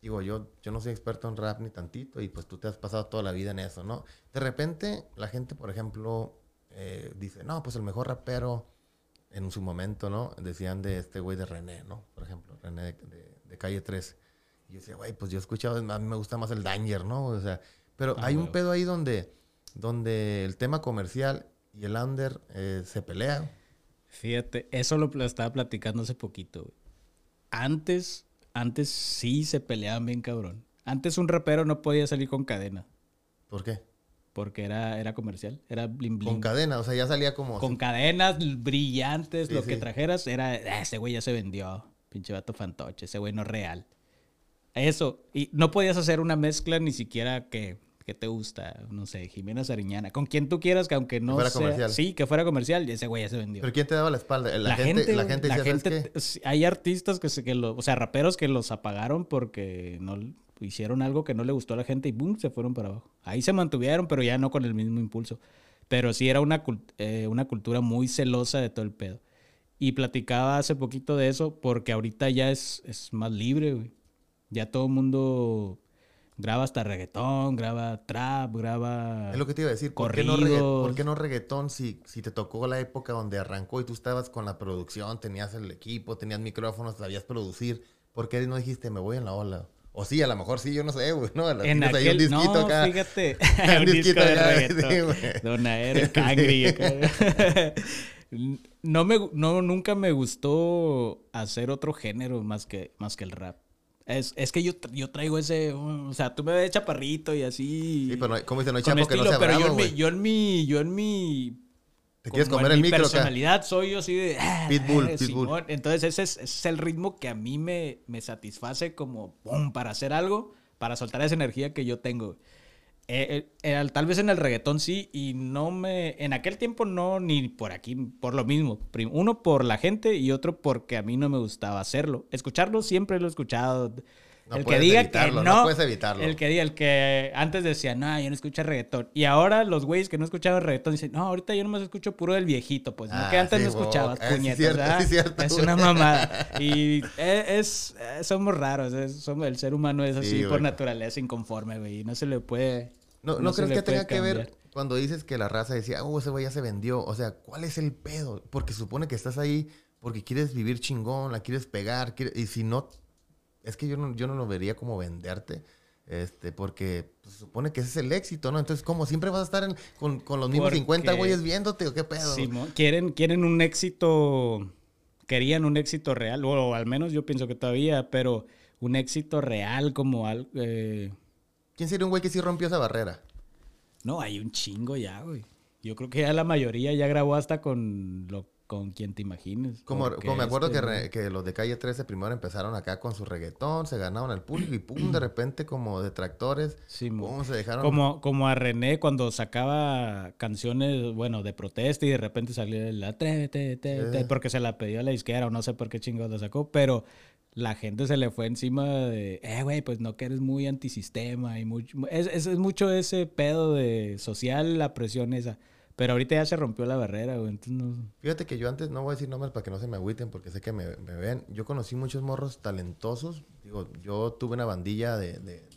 Digo, yo, yo no soy experto en rap ni tantito y pues tú te has pasado toda la vida en eso, ¿no? De repente, la gente, por ejemplo, eh, dice, no, pues el mejor rapero en su momento, ¿no? Decían de este güey de René, ¿no? Por ejemplo, René de, de- de Calle 13. Y yo decía, güey, pues yo he escuchado, a mí me gusta más el Danger, ¿no? O sea, pero Ah, hay un pedo ahí donde, donde el tema comercial y el under eh, se pelean. Fíjate, eso lo, lo estaba platicando hace poquito, güey. Antes, antes sí se peleaban bien cabrón. Antes un rapero no podía salir con cadena, ¿Por qué? porque era, era comercial, era bling bling. Con cadena, o sea, ya salía como... Con cadenas brillantes, Sí, lo que trajeras era, "Ah, ese güey ya se vendió, pinche vato fantoche, ese güey no es real. Eso, y no podías hacer una mezcla ni siquiera que, que te gusta, no sé, Jimena Sariñana, con quien tú quieras, que aunque no fuera sea- comercial. Sí, que fuera comercial, y ese güey ya se vendió. ¿Pero quién te daba la espalda? La, La, gente, gente, la gente la decía, ¿sabes gente- hay artistas que, se, que lo, o sea, raperos que los apagaron porque no hicieron algo que no le gustó a la gente y boom, se fueron para abajo. Ahí se mantuvieron, pero ya no con el mismo impulso. Pero sí era una, cult- eh, una cultura muy celosa de todo el pedo. Y platicaba hace poquito de eso porque ahorita ya es, es más libre, güey. Ya todo el mundo graba hasta reggaetón, graba trap, graba... Es lo que te iba a decir. ¿Por qué no, regga- corridos. por qué no reggaetón si, si te tocó la época donde arrancó y tú estabas con la producción, tenías el equipo, tenías micrófonos, sabías producir? ¿Por qué no dijiste, me voy en la ola? O sí, a lo mejor sí, yo no sé, güey, ¿no? En aquel, un disquito no, acá. fíjate, Un un disco de reggaetón. sí, güey. Don Aero, Cangri. no me, no, nunca me gustó hacer otro género más que, más que el rap. Es, es que yo, yo traigo ese, o sea, tú me ves chaparrito y así. Sí, pero no hay- ¿cómo dice? No hay con chapo que no estilo, sea pero yo, bravo, en mi, güey. yo en mi, yo en mi ¿Te quieres como comer en el mi micro acá? personalidad soy yo así de... ah, Pitbull, ah, pitbull. Simón. Entonces ese es, ese es el ritmo que a mí me, me satisface como pum, para hacer algo, para soltar esa energía que yo tengo. Eh, eh, eh, tal vez en el reggaetón sí, y no me... En aquel tiempo no, ni por aquí, por lo mismo. Uno por la gente y otro porque a mí no me gustaba hacerlo. Escucharlo siempre lo he escuchado. No el que diga evitarlo, que no no, puedes evitarlo. El que diga, el que antes decía, no, yo no escucho reggaetón. Y ahora los güeyes que no escuchaban reggaetón dicen, no, ahorita yo nomás escucho puro del viejito, pues, no Ah, que antes sí, no escuchabas, ah, puñetas, cierto, ¿verdad? sí, cierto, Es una mamada. Y eh, es, eh, somos raros, es- somos, el ser humano es así Sí, por güey. naturaleza inconforme, güey, y no se le puede... ¿No, no, crees que tenga que ver cuando dices que la raza decía, oh, ese güey ya se vendió, o sea, ¿cuál es el pedo? Porque supone que estás ahí porque quieres vivir chingón, la quieres pegar, y si no, es que yo no, yo no lo vería como venderte. Este, porque pues, supone que ese es el éxito, ¿no? Entonces, como siempre vas a estar con, con, los mismos 50 güeyes viéndote o qué pedo. quieren, quieren un éxito, querían un éxito real, o, al menos yo pienso que todavía, pero un éxito real como algo... Eh... ¿Quién sería un güey que sí rompió esa barrera? No, hay un chingo ya, güey. Yo creo que ya la mayoría ya grabó hasta con lo con quien te imagines. Como, como me acuerdo que, que, los de Calle 13 primero empezaron acá con su reggaetón, se ganaron el público y pum, de repente como detractores, sí, se dejaron... Como, como a René cuando sacaba canciones, bueno, de protesta y de repente salió el atrévete, te, porque se la pidió a la izquierda o no sé por qué chingados la sacó, pero la gente se le fue encima de, eh, güey, pues no que eres muy antisistema y mucho... Es, es, es mucho ese pedo de social, la presión esa. Pero ahorita ya se rompió la barrera, güey. Fíjate que yo antes, no voy a decir nombres para que no se me agüiten, porque sé que me, ven. Yo conocí muchos morros talentosos. Digo, yo tuve una bandilla de,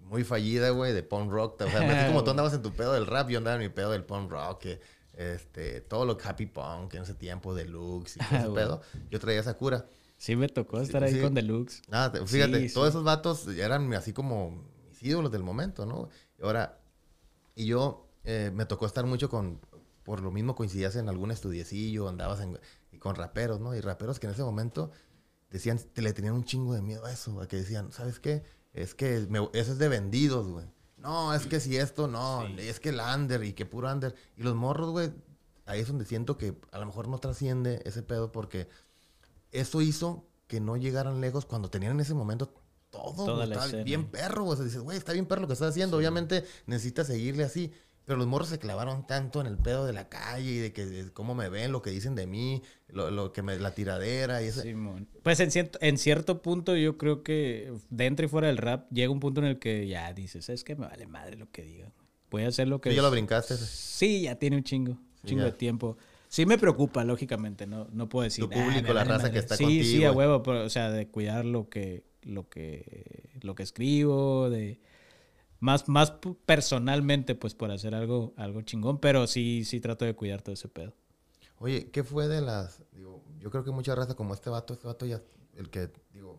muy fallida, güey, de punk rock. O sea, así como tú andabas en tu pedo del rap, yo andaba en mi pedo del punk rock, que, este, todo lo happy punk en ese tiempo, deluxe y todo ese pedo. Yo traía esa cura. Sí, me tocó estar ahí con deluxe. Nada, fíjate, todos esos vatos eran así como mis ídolos del momento, ¿no? Ahora, y yo eh, me tocó estar mucho con, por lo mismo coincidías en algún estudiecillo, andabas con raperos, ¿no? Y raperos que en ese momento decían, te le tenían un chingo de miedo a eso, a que decían, ¿sabes qué? Es que eso es de vendidos, güey. No, es que si esto, no, es que el under y que puro under. Y los morros, güey, ahí es donde siento que a lo mejor no trasciende ese pedo porque eso hizo que no llegaran lejos cuando tenían en ese momento todo. Está bien perro, o sea, dices, güey, está bien perro lo que estás haciendo. Obviamente necesitas seguirle así. Pero los morros se clavaron tanto en el pedo de la calle y de que cómo me ven, lo que dicen de mí, lo, que me, la tiradera y eso. Pues en cierto, en cierto punto yo creo que dentro y fuera del rap llega un punto en el que ya dices, es que me vale madre lo que diga. Voy a hacer lo que... ¿Tú ya lo brincaste? Sí, ya tiene un chingo, un chingo de tiempo. Sí me preocupa, lógicamente, no, no puedo decir... Tu público, la raza que está contigo. Sí, sí, a huevo, o sea, de cuidar lo que, lo que, lo que escribo, de más, más personalmente, pues por hacer algo, algo chingón, pero sí, sí trato de cuidar todo ese pedo. Oye, ¿qué fue de las, digo, yo creo que mucha raza como este vato, este vato ya, el que, digo,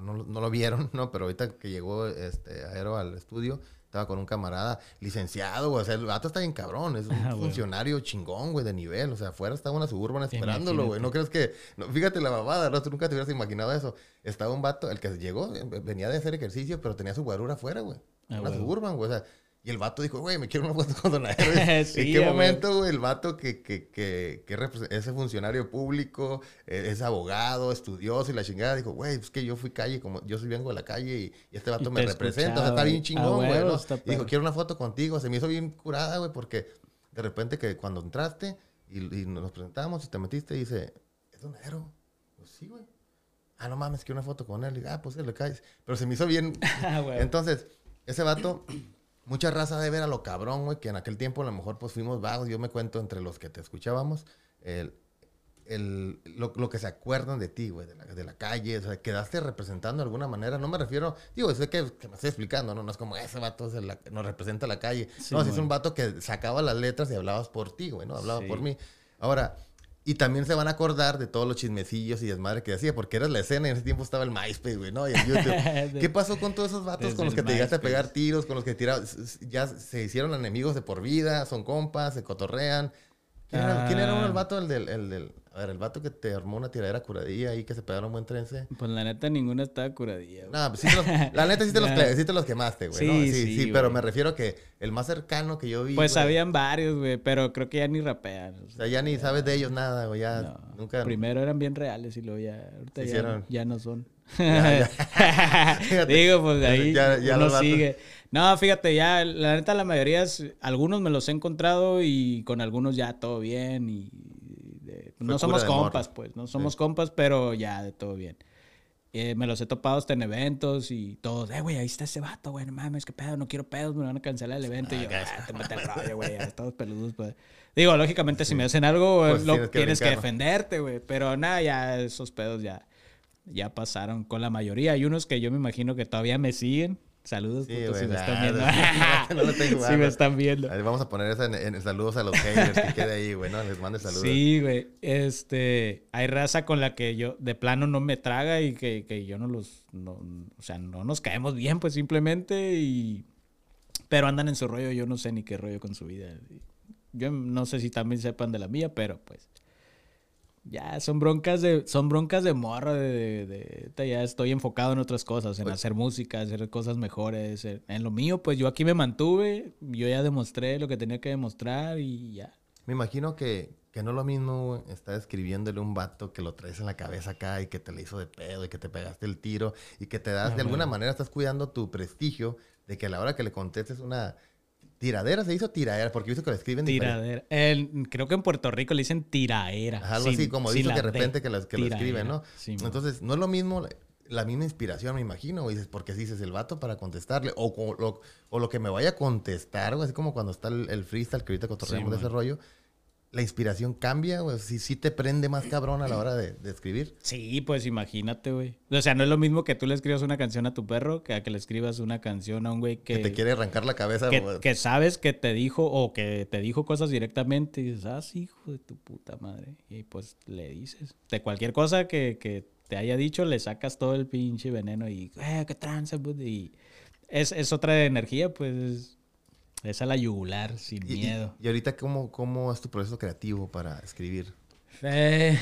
no, no, lo vieron, ¿no? Pero ahorita que llegó este Aero al estudio, estaba con un camarada licenciado, güey. O sea, el vato está bien cabrón. Es un ah, funcionario chingón, güey, de nivel. O sea, afuera estaba una suburban esperándolo, güey. No crees que. fíjate la babada, ¿no? Tú nunca te hubieras imaginado eso. Estaba un vato, el que llegó, eh, venía de hacer ejercicio, pero tenía su guarura afuera, güey. Ah, una suburban, güey. O sea, y el vato dijo, güey, me quiero una foto con Don ¿En qué momento, güey, el vato que, que, que, que ese funcionario público, eh, es abogado, estudioso y la chingada, dijo, güey, es que yo fui calle, como yo soy vengo de la calle y, este vato me representa, o sea, está bien chingón, güey, ¿no? dijo, quiero una foto contigo, se me hizo bien curada, güey, porque de repente que cuando entraste y, nos presentamos y te metiste, dice, ¿es Don Pues sí, güey. Ah, no mames, quiero una foto con él. Y, ah, pues le caes. Pero se me hizo bien. Ah, Entonces, ese vato mucha raza de ver a lo cabrón, güey, que en aquel tiempo a lo mejor pues fuimos vagos. Yo me cuento entre los que te escuchábamos, el, el, lo, lo, que se acuerdan de ti, güey, de la, de la, calle, o sea, quedaste representando de alguna manera. No me refiero, digo, sé que, que me estoy explicando, ¿no? No es como ese vato se la, nos representa la calle. no, es un vato que sacaba las letras y hablabas por ti, güey, ¿no? Hablaba por mí. Ahora, y también se van a acordar de todos los chismecillos y desmadre que hacía, porque eras la escena y en ese tiempo estaba el MySpace, güey, ¿no? Y el YouTube. ¿Qué pasó con todos esos vatos con los que te llegaste a pegar tiros, con los que tirabas? Ya se hicieron enemigos de por vida, son compas, se cotorrean. ¿Quién, era, ¿quién era uno el ah. vato, el del, el del a ver, el vato que te armó una tiradera curadilla ahí que se pegaron un buen trense. Pues la neta ninguna estaba curadilla. No, pues sí te los, la neta sí te, los, sí te los quemaste, güey. Sí, sí, sí, pero me refiero a que el más cercano que yo vi. Pues habían varios, güey, pero creo que ya ni rapean. O sea, ya ni sabes de ellos nada, güey. Ya nunca. Primero eran bien reales y luego ya. Ahorita ya, ya, no son. Digo, pues ahí ya, ya uno sigue. No, fíjate, ya la neta la mayoría, algunos me los he encontrado y con algunos ya todo bien y no somos compas, pues, no somos compas, pero ya de todo bien. Eh, me los he topado hasta en eventos y todos, eh, güey, ahí está ese vato, güey, no mames, qué pedo, no quiero pedos, me van a cancelar el evento. y yo, ah, te mete el rollo, güey, estamos peludos, pues. Digo, lógicamente, si me hacen algo, pues lo, tienes, que, defenderte, güey. Pero nada, ya esos pedos ya, ya pasaron con la mayoría. Hay unos que yo me imagino que todavía me siguen Saludos, Sí, güey, si me están viendo. no, lo estoy si me están viendo. Vamos a poner eso en, en saludos a los haters que quede ahí, güey, ¿no? Les mande saludos. Sí, güey. Este, hay raza con la que yo de plano no me traga y que, que yo no los, no, o sea, no nos caemos bien, pues simplemente y, pero andan en su rollo, yo no sé ni qué rollo con su vida. Yo no sé si también sepan de la mía, pero pues, ya son broncas de, son broncas de morro, de, de- ya estoy enfocado en otras cosas, en Pues- hacer música, hacer cosas mejores, en, en lo mío, pues yo aquí me mantuve, yo ya demostré lo que tenía que demostrar y ya. Me imagino que, que no es lo mismo estar escribiéndole un vato que lo traes en la cabeza acá y que te le hizo de pedo y que te pegaste el tiro y que te das, Ah, de alguna manera estás cuidando tu prestigio de que a la hora que le contestes una tiradera, se hizo tiradera, porque he visto que lo escriben. Tiradera. El- creo que en Puerto Rico le dicen tiraera. Ajá, algo sin- así, como sin dice la que de repente que, las, que lo escriben. ¿no? Sí. Entonces, no es lo mismo la, misma inspiración, me imagino, güey, dices, porque si dices el vato para contestarle, o, o lo, o lo que me vaya a contestar, güey, así como cuando está el, el freestyle que ahorita cotorreamos de Sí, ese mo. rollo, la inspiración cambia, güey, si sí te prende más cabrón a la hora de, de escribir. Sí, pues imagínate, güey. O sea, no es lo mismo que tú le escribas una canción a tu perro que a que le escribas una canción a un güey que, Que te quiere arrancar la cabeza, que, güey. que sabes que te dijo o que te dijo cosas directamente y dices, ah, sí, hijo de tu puta madre. Y pues le dices. De cualquier cosa que, que te haya dicho, le sacas todo el pinche veneno y, eh, qué tranza, bud", Y es, es otra energía, pues. Es a la yugular, sin Y- y- miedo. Y, ahorita, ¿cómo, ¿cómo es tu proceso creativo para escribir? Eh,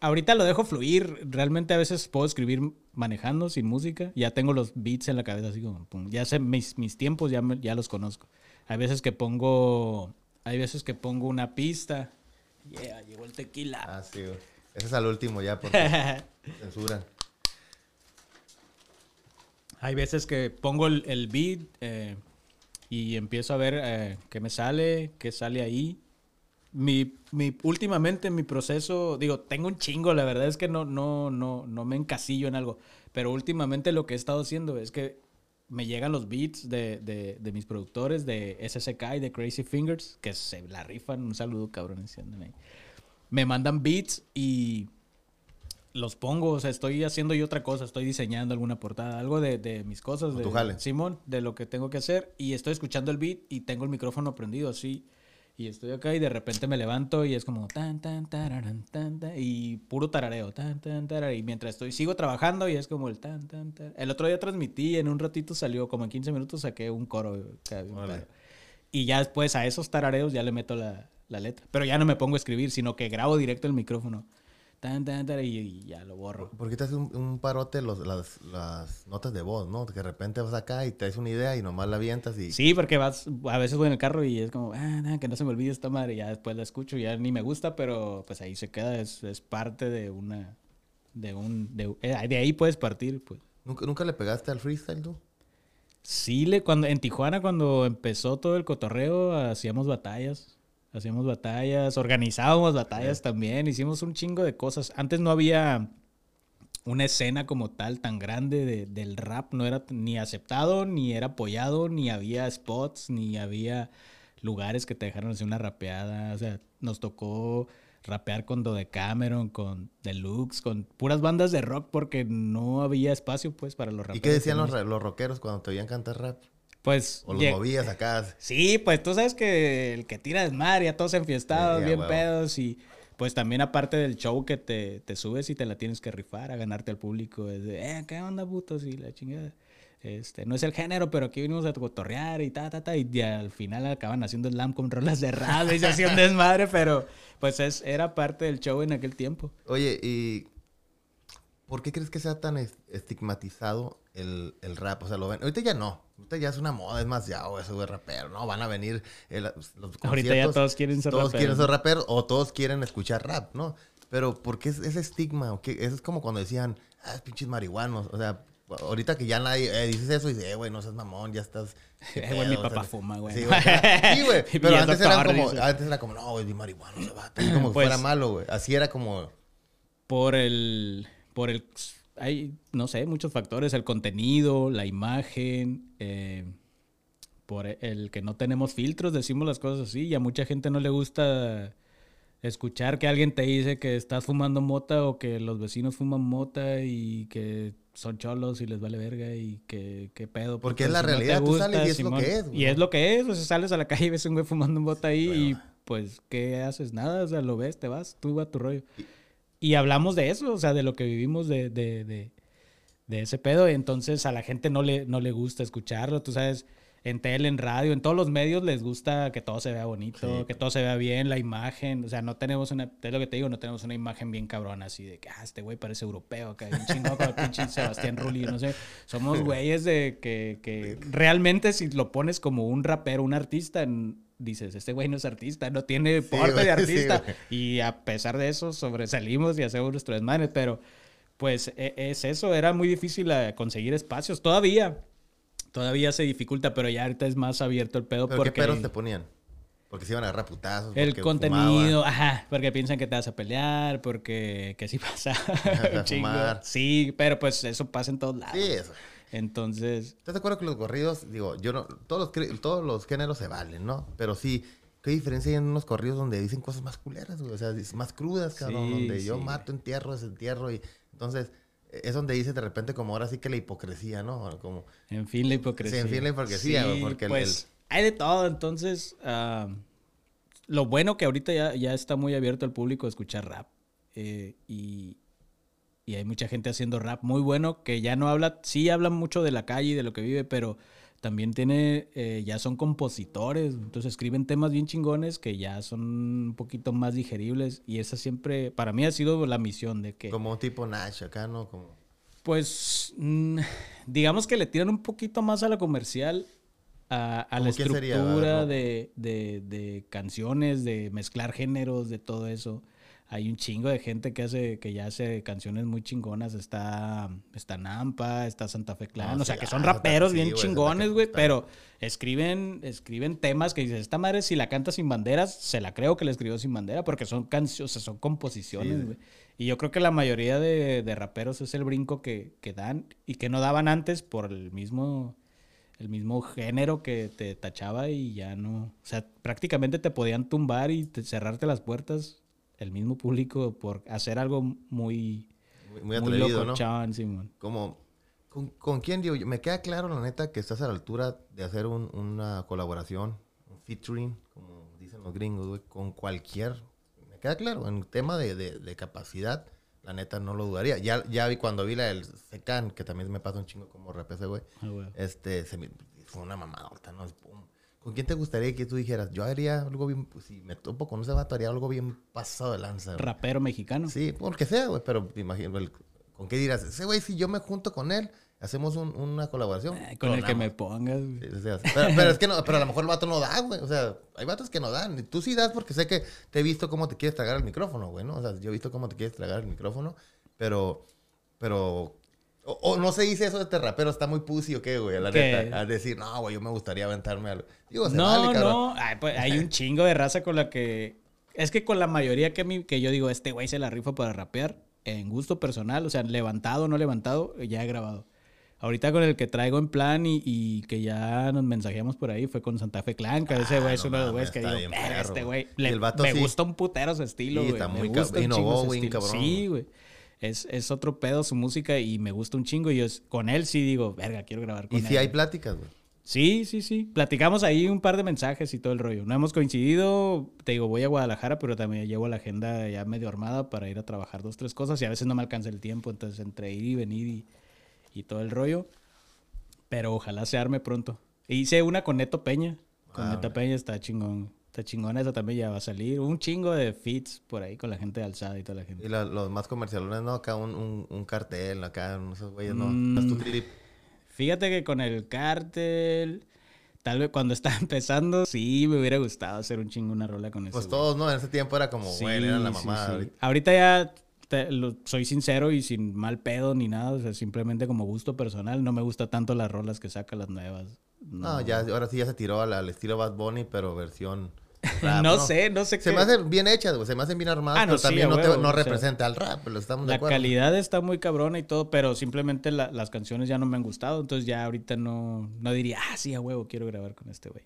ahorita lo dejo fluir. Realmente a veces puedo escribir manejando sin música. Ya tengo los beats en la cabeza, así como pum. Ya sé mis, mis tiempos, ya, me- ya los conozco. Hay veces que pongo. Hay veces que pongo una pista. Yeah, llegó el tequila. Ah, sí, güey. Ese es al último ya, porque censuran. Hay veces que pongo el, el beat eh, y empiezo a ver eh, qué me sale, qué sale ahí. Mi, mi, últimamente mi proceso, digo, tengo un chingo, la verdad es que no, no, no, no me encasillo en algo, pero últimamente lo que he estado haciendo es que me llegan los beats de, de, de mis productores de SSK y de Crazy Fingers, que se la rifan, un saludo cabrones. Me mandan beats y los pongo, o sea, estoy haciendo yo otra cosa, estoy diseñando alguna portada, algo de, de mis cosas, de jale. Simón, de lo que tengo que hacer, y estoy escuchando el beat y tengo el micrófono prendido así, y estoy acá y de repente me levanto y es como tan, tan, tararán, tan, tan, y puro tarareo, tan, tan, tararán, y mientras estoy, sigo trabajando y es como el tan, tan, tan. El otro día transmití, en un ratito salió, como en 15 minutos saqué un coro, y ya después a esos tarareos ya le meto la, la letra, pero ya no me pongo a escribir, sino que grabo directo el micrófono. Tan, tan, tan, y, y ya lo borro. Porque te hace un, un parote los, las, las notas de voz, ¿no? Que de repente vas acá y te das una idea y nomás la avientas y... Sí, porque vas, a veces voy en el carro y es como, ah, nah, que no se me olvide esta madre. Y ya después la escucho, ya ni me gusta, pero pues ahí se queda, es, es parte de una, de un, de, eh, de ahí puedes partir, pues. ¿Nunca, ¿Nunca le pegaste al freestyle tú? Sí, le, cuando, en Tijuana cuando empezó todo el cotorreo, hacíamos batallas. Hacíamos batallas, organizábamos batallas también, hicimos un chingo de cosas. Antes no había una escena como tal tan grande de- del rap, no era ni aceptado, ni era apoyado, ni había spots, ni había lugares que te dejaron hacer una rapeada. O sea, nos tocó rapear con Dodecameron, con Deluxe, con puras bandas de rock porque no había espacio pues para los raperos. ¿Y qué decían los, los rockeros cuando te oían cantar rap? Pues ¿O los lleg- movías acá? Sí, pues tú sabes que el que tira es mar, ya todos enfiestados, bien pedos y pues también aparte del show que te, te subes y te la tienes que rifar a ganarte al público, es de, eh, ¿qué onda, putos? Y la chingada. Este, no es el género, pero aquí venimos a cotorrear y ta, ta, ta, y al final acaban haciendo slam con rolas de rap y se hacía un desmadre, pero pues es, era parte del show en aquel tiempo. Oye, ¿y por qué crees que sea tan es- estigmatizado el, el rap? O sea, lo ven. Ahorita ya no. Ahorita ya es una moda, es más, ya, oh, eso es rapero, ¿no? Van a venir el- los Ahorita ya todos quieren ser Todos raperos, quieren ser raperos o todos quieren escuchar rap, ¿no? Pero ¿por qué es ese estigma? ¿O qué? Eso es como cuando decían, ah, pinches marihuanos. O sea, ahorita que ya nadie eh, dices eso y dices, eh, güey, no seas mamón, ya estás. Eh, güey, mi pedo", o sea, papá fuma, güey. Sí, güey. Sí, Pero es antes era, como, antes era como, no, güey, mi marihuano se va. Como que Pues- fuera malo, güey. Así era como. por el por el hay no sé muchos factores el contenido la imagen eh, por el que no tenemos filtros decimos las cosas así y a mucha gente no le gusta escuchar que alguien te dice que estás fumando mota o que los vecinos fuman mota y que son cholos y les vale verga y qué, qué pedo. Porque es pues, la si no realidad, tú sales y es lo Simón. que es, Y es lo que es, o sea, sales a la calle y ves un güey fumando un bota ahí Bueno. y pues, ¿qué haces? Nada, o sea, lo ves, te vas, tú a tu rollo. Y hablamos de eso, o sea, de lo que vivimos de, de, de, de ese pedo. Y entonces a la gente no le, no le gusta escucharlo, tú sabes. En tele, en radio, en todos los medios les gusta que todo se vea bonito, Sí. que todo se vea bien, la imagen. O sea, no tenemos una, es lo que te digo, no tenemos una imagen bien cabrona así de que, ah, este güey parece europeo, que un chingón con el pinche Sebastián Rulli, no sé. Somos güeyes de que, que realmente si lo pones como un rapero, un artista, en- dices, este güey no es artista, no tiene porte güey, de sí, artista. güey. y a pesar de eso, sobresalimos y hacemos nuestro desmadre, pero pues e- es eso, era muy difícil eh, conseguir espacios. Todavía, todavía se dificulta, pero ya ahorita es más abierto el pedo ¿Pero porque qué peros te ponían? Porque se iban a agarrar putazos. el porque contenido, fumaban. ajá, porque piensan que te vas a pelear, porque que sí pasa. a fumar. Sí, pero pues eso pasa en todos lados. Sí, eso. Entonces, ¿Estás de acuerdo que los corridos, digo, yo no, todos los, todos los géneros se valen, ¿no? Pero sí, ¿qué diferencia hay en unos corridos donde dicen cosas más culeras, güey? O sea, más crudas, cabrón, Sí, donde yo sí. mato, entierro, desentierro y entonces eh, es donde dice de repente como ahora sí que la hipocresía, ¿no? Como, en fin, la hipocresía. Sí, en fin, la hipocresía, porque el- pues hay de todo, entonces ah, lo bueno que ahorita ya, ya está muy abierto al público a escuchar rap eh, y, y hay mucha gente haciendo rap muy bueno que ya no habla, sí habla mucho de la calle y de lo que vive, pero también tiene, eh, ya son compositores, entonces escriben temas bien chingones que ya son un poquito más digeribles y esa siempre, para mí ha sido la misión de que... como tipo Nash acá, ¿no? Como, Pues mm, digamos que le tiran un poquito más a la comercial, a, a la estructura no. de, de- de canciones, de mezclar géneros, de todo eso. Hay un chingo de gente que hace, que ya hace canciones muy chingonas. Está, está Nampa, está Santa Fe Clan. No, o sea, que son ah, raperos sí, bien güey, chingones, güey. Pero escriben, escriben temas que dices, esta madre si la canta sin banderas, se la creo que la escribió sin bandera, porque son canciones, son composiciones, Sí, güey. Y yo creo que la mayoría de, de raperos es el brinco que, que dan y que no daban antes por el mismo, el mismo género que te tachaba y ya no. O sea, prácticamente te podían tumbar y te- cerrarte las puertas el mismo público por hacer algo muy, muy, muy muy atrevido, ¿no? Simón. Como, ¿con, con quién, digo? yo? Me queda claro, la neta, que estás a la altura de hacer un- una colaboración, un featuring, como dicen los gringos, güey, con cualquier. Me queda claro, en tema de, de- de capacidad, la neta no lo dudaría. Ya, ya vi cuando vi la del Secan, que también me pasa un chingo como rap ese, güey. Ah, güey. Este, se me- fue una mamadota, ¿no? Pum. ¿Con quién te gustaría que tú dijeras? Yo haría algo bien, pues, si me topo con ese vato, haría algo bien pasado de lanza. güey"? Rapero mexicano. Sí, porque sea, güey, pero me imagino, el- ¿con qué dirás? Ese güey, si yo me junto con él, hacemos un- una colaboración. Ay, con el que me pongas. güey. Sí, o sea, pero, pero es que no, pero a lo mejor el vato no da, güey. O sea, hay vatos que no dan. Tú sí das porque sé que te he visto cómo te quieres tragar el micrófono, güey, ¿no? O sea, yo he visto cómo te quieres tragar el micrófono, pero, pero, o, o no se dice eso de este rapero, está muy pussy o qué, güey, la ¿Qué? neta. A decir, no, güey, yo me gustaría aventarme algo. Digo, No, vale, no. Ay, pues, hay un chingo de raza con la que. Es que con la mayoría que, mi- que yo digo, este güey se la rifa para rapear, en gusto personal, o sea, levantado o no levantado, ya he grabado. Ahorita con el que traigo en plan y, y que ya nos mensajeamos por ahí fue con Santa Fe Clan, que ese Ah, güey es no uno de los güeyes que digo, bien "Verga, perro, este güey". me sí. gusta un putero su estilo, Sí, güey. está me muy gusta un innovó cabrón, Sí, güey. Es, es otro pedo su música y me gusta un chingo. Y yo es- con él sí digo, verga, quiero grabar con Y él. si hay pláticas, güey. Sí, sí, sí. Platicamos ahí un par de mensajes y todo el rollo. No hemos coincidido. Te digo, voy a Guadalajara, pero también llevo la agenda ya medio armada para ir a trabajar dos, tres cosas y a veces no me alcanza el tiempo. Entonces, entre ir y venir y, y todo el rollo. Pero ojalá se arme pronto. E hice una con Neto Peña. Con Ah, Neto Peña está chingón. Está chingona, esa también ya va a salir. Un chingo de feats por ahí con la gente de alzada y toda la gente. Y la- los más comercialones, ¿no? Acá un, un, un cartel, acá, esos güeyes, ¿no? Mm. Tu clip. Fíjate que con el cártel, tal vez cuando estaba empezando, sí me hubiera gustado hacer un chingo una rola con eso. Pues todos, ¿no? En ese tiempo era como, Sí, güey, eran la mamada. sí. ahorita. Ahorita ya te- lo- soy sincero y sin mal pedo ni nada, o sea, simplemente como gusto personal, no me gusta tanto las rolas que saca las nuevas. No, ya, ahora sí ya se tiró al, al estilo Bad Bunny, pero versión rap, no, sé, no sé Se qué. me hacen bien hechas, güey. Se me hacen bien armadas, Ah, no, pero sí, también no, te- huevo, no o sea, representa al rap, pero estamos de La acuerdo. calidad está muy cabrona y todo, pero simplemente la- las canciones ya no me han gustado, entonces ya ahorita no, no diría, ah, sí, a huevo, quiero grabar con este güey.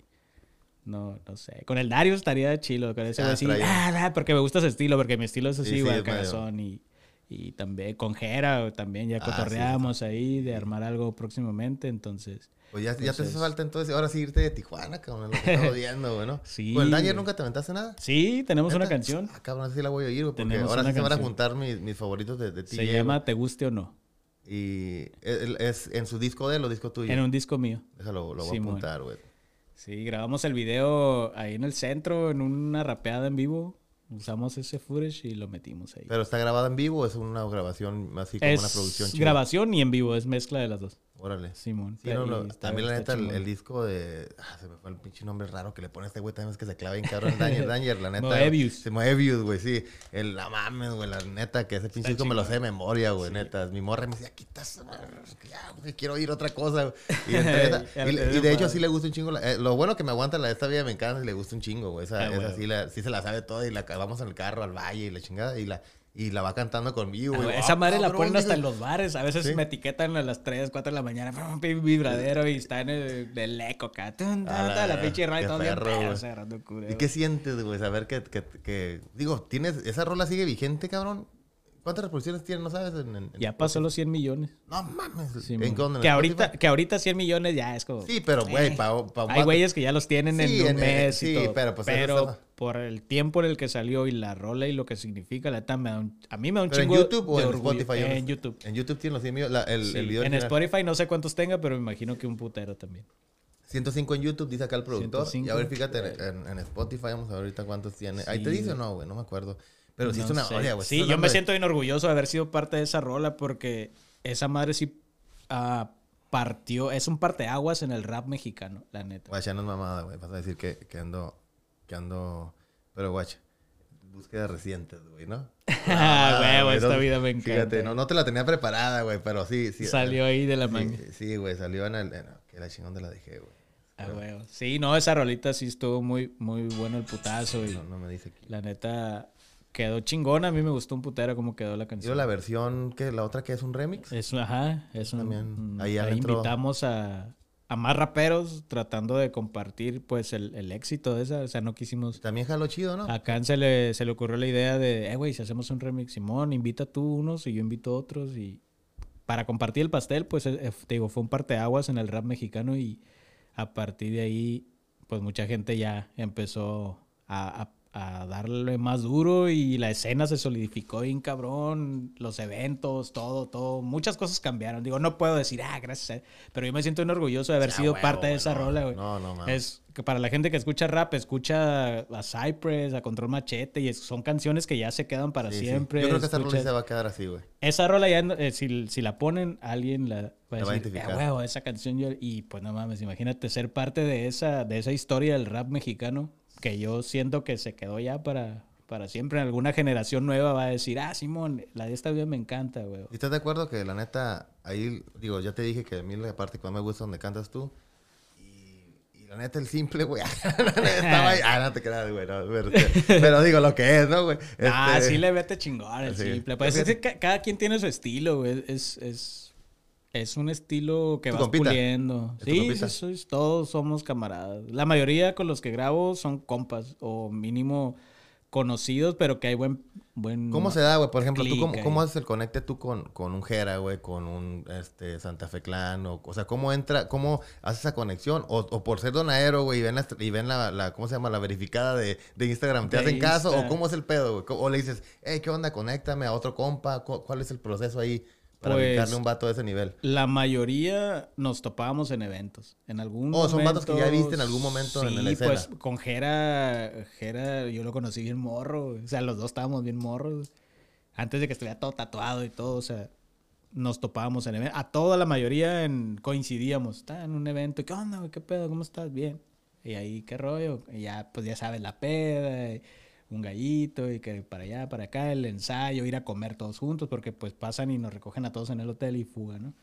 No, no sé. Con el Darius estaría chilo, con ese Ah, sí, ah, porque me gusta ese estilo, porque mi estilo es así, Sí, sí, güey, medio- cagazón y, Y también con Jera, también ya Ah, sí, cotorreamos ahí de armar algo próximamente, entonces... Pues ya, ya te hace falta entonces ahora sí irte de Tijuana, cabrón, lo que estamos viendo, güey, ¿no? Sí, ¿Con el Danger nunca te aventaste nada? Sí, tenemos una canción. Ah, cabrón, así la voy a oír, güey, porque Tenemos ahora sí se van a canción. juntar mis, mis favoritos de, de Se TJ, llama. Te guste o no. Y es, es en su disco de él o disco tuyo. En un disco mío. Déjalo, lo voy Simón. a apuntar, güey. Sí, grabamos el video ahí en el centro, en una rapeada en vivo. Usamos ese footage y lo metimos ahí. Pero está grabado en vivo o es una grabación así como es una producción chida? grabación y en vivo, es mezcla de las dos. Órale. Simón. Sí, no, no, también la neta, el, disco de. Ah, se me fue el pinche nombre raro que le pone a este güey también es que se clava bien cabrón. Danger, Danger, la neta. Moebius. Sí, Moebius, güey, sí. El, la mames, güey, la neta, que ese pinche disco me lo sé de memoria, güey, neta. Mi morra me decía, quitas, ya, güey, quiero oír otra cosa. Y, y- de hecho sí le gusta un chingo. la- eh, lo bueno que me aguanta la de esta vida me encanta y le gusta un chingo, güey. Esa, Ah, esa sí, la, sí se la sabe toda y la vamos en el carro al valle y la chingada y la, y la va cantando conmigo, Ah, güey, Ah, Esa madre la ponen hasta en los bares. A veces Sí. me etiquetan a las 3, 4 de la mañana. Vibradero y está en el, el eco acá. La- la pinche radio todo bien perro, cerrando culo, ¿Y qué sientes, güey? Saber que, que, que- Digo, ¿tienes... ¿Esa rola sigue vigente, cabrón? ¿Cuántas reproducciones tiene? ¿No sabes? En, en- Ya pasó los 100 millones. No mames. Sí, ¿En dónde? ¿En que, ahorita, que ahorita 100 millones ya es como... Sí, pero, güey, Eh, pa, pa un Hay güeyes que ya los tienen Sí, en un en- mes y sí, todo. pero, pues, pero por el tiempo en el que salió y la rola y lo que significa, la un- a mí me da un ¿Pero en chingo YouTube o en orgullo. Spotify? En. YouTube. En YouTube tiene los 100 millones. la- el, el video en. Spotify no sé cuántos tenga, pero me imagino que un putero también. 105 en YouTube, dice acá el productor. 105. Y a ver, fíjate, en, en Spotify vamos a ver ahorita cuántos tiene. Ahí te dice o no, güey, no me acuerdo. Pero sí No es una sé. olla, güey. Sí, yo me de- siento bien orgulloso de haber sido parte de esa rola porque esa madre sí ah, partió, es un parteaguas en el rap mexicano, la neta. Guacha, no es mamada, güey. Vas a decir que, que ando... Que ando... Pero, guacha, búsqueda recientes, güey, ¿no? Ah, huevo, güey, esta no- vida me encanta. Fíjate, no, no te la tenía preparada, güey, pero sí, sí. Salió ahí de la sí, manga. Sí, güey, salió en el... en- que la chingón de la dejé, güey. Ah. Sí, no, esa rolita sí estuvo muy, muy bueno el putazo y No, no me dice aquí. la neta quedó chingona. A mí me gustó un putero cómo quedó la canción. la versión que la otra que es un remix. Es, ajá, es un, También, ahí invitamos a, a más raperos tratando de compartir pues el, el éxito de esa. O sea, no quisimos... También jaló chido, ¿no? A Khan se le, se le ocurrió la idea de, eh, güey, si hacemos un remix, Simón, invita tú unos y yo invito otros. Y para compartir el pastel, pues, eh, te digo, fue un parteaguas en el rap mexicano y a partir de ahí, pues, mucha gente ya empezó a, a darle más duro y la escena se solidificó bien cabrón, los eventos, todo, todo, muchas cosas cambiaron. Digo, no puedo decir, ah, gracias, a- pero yo me siento bien orgulloso de haber Ah, sido huevo, parte de esa no, rola, güey. No, no, mames. Es que para la gente que escucha rap, escucha a Cypress, a Control Machete, y es- son canciones que ya se quedan para Sí, sí. siempre. Yo creo que esta rola sí escuchas- se va a quedar así, güey. Esa rola ya, eh, si, si la ponen, alguien la va a La va a decir, identificar. "Eh, huevo, esa canción yo... Y pues no mames, imagínate ser parte de esa, de esa historia del rap mexicano, que yo siento que se quedó ya para, para siempre. Alguna generación nueva va a decir, ah, Simón, la de esta vida me encanta, güey. ¿Y estás de acuerdo que la neta, ahí, digo, ya te dije que a mí la parte que más me gusta donde cantas tú. La neta, el simple, güey. Estaba ahí. Ah, no te creas, güey. no, pero, pero digo lo que es, ¿no, güey? Ah, Este, sí le vete chingón el Sí. simple. Pues es que ca- cada quien tiene su estilo, güey. Es, es, es un estilo que ¿Tu vas compita? puliendo. ¿Es tu Sí, compita? sí, sí, todos somos camaradas. La mayoría con los que grabo son compas o mínimo conocidos, pero que hay buen... buen ¿Cómo se da, güey? Por ejemplo, ¿tú cómo, cómo haces el conecte tú con, con un Jera, güey? Con un este, Santa Fe Clan. O, o sea, ¿cómo entra, cómo haces esa conexión? O, o por ser donaero, güey, y ven, la, y ven la, la- ¿cómo se llama? La verificada de, de Instagram. ¿Te De hacen caso? ¿O cómo es el pedo, güey? ¿O le dices, hey, ¿qué onda? Conéctame a otro compa. ¿Cu- ¿Cuál es el proceso ahí para Pues, dedicarle a un vato de ese nivel? La mayoría nos topábamos en eventos. En algún Oh, son vatos momento. que ya viste en algún momento en sí, la escena. pues con Jera, Jera, yo lo conocí bien morro. O sea, los dos estábamos bien morros. Antes de que estuviera todo tatuado y todo, o sea, nos topábamos en eventos. A toda la mayoría en- coincidíamos. Está en un evento. ¿Qué onda, güey? ¿Qué pedo? ¿Cómo estás? Bien. Y ahí, ¿qué rollo? Y ya, pues ya sabes, la peda. y un gallito y que para allá, para acá, el ensayo, ir a comer todos juntos, porque pues pasan y nos recogen a todos en el hotel y fuga, ¿no?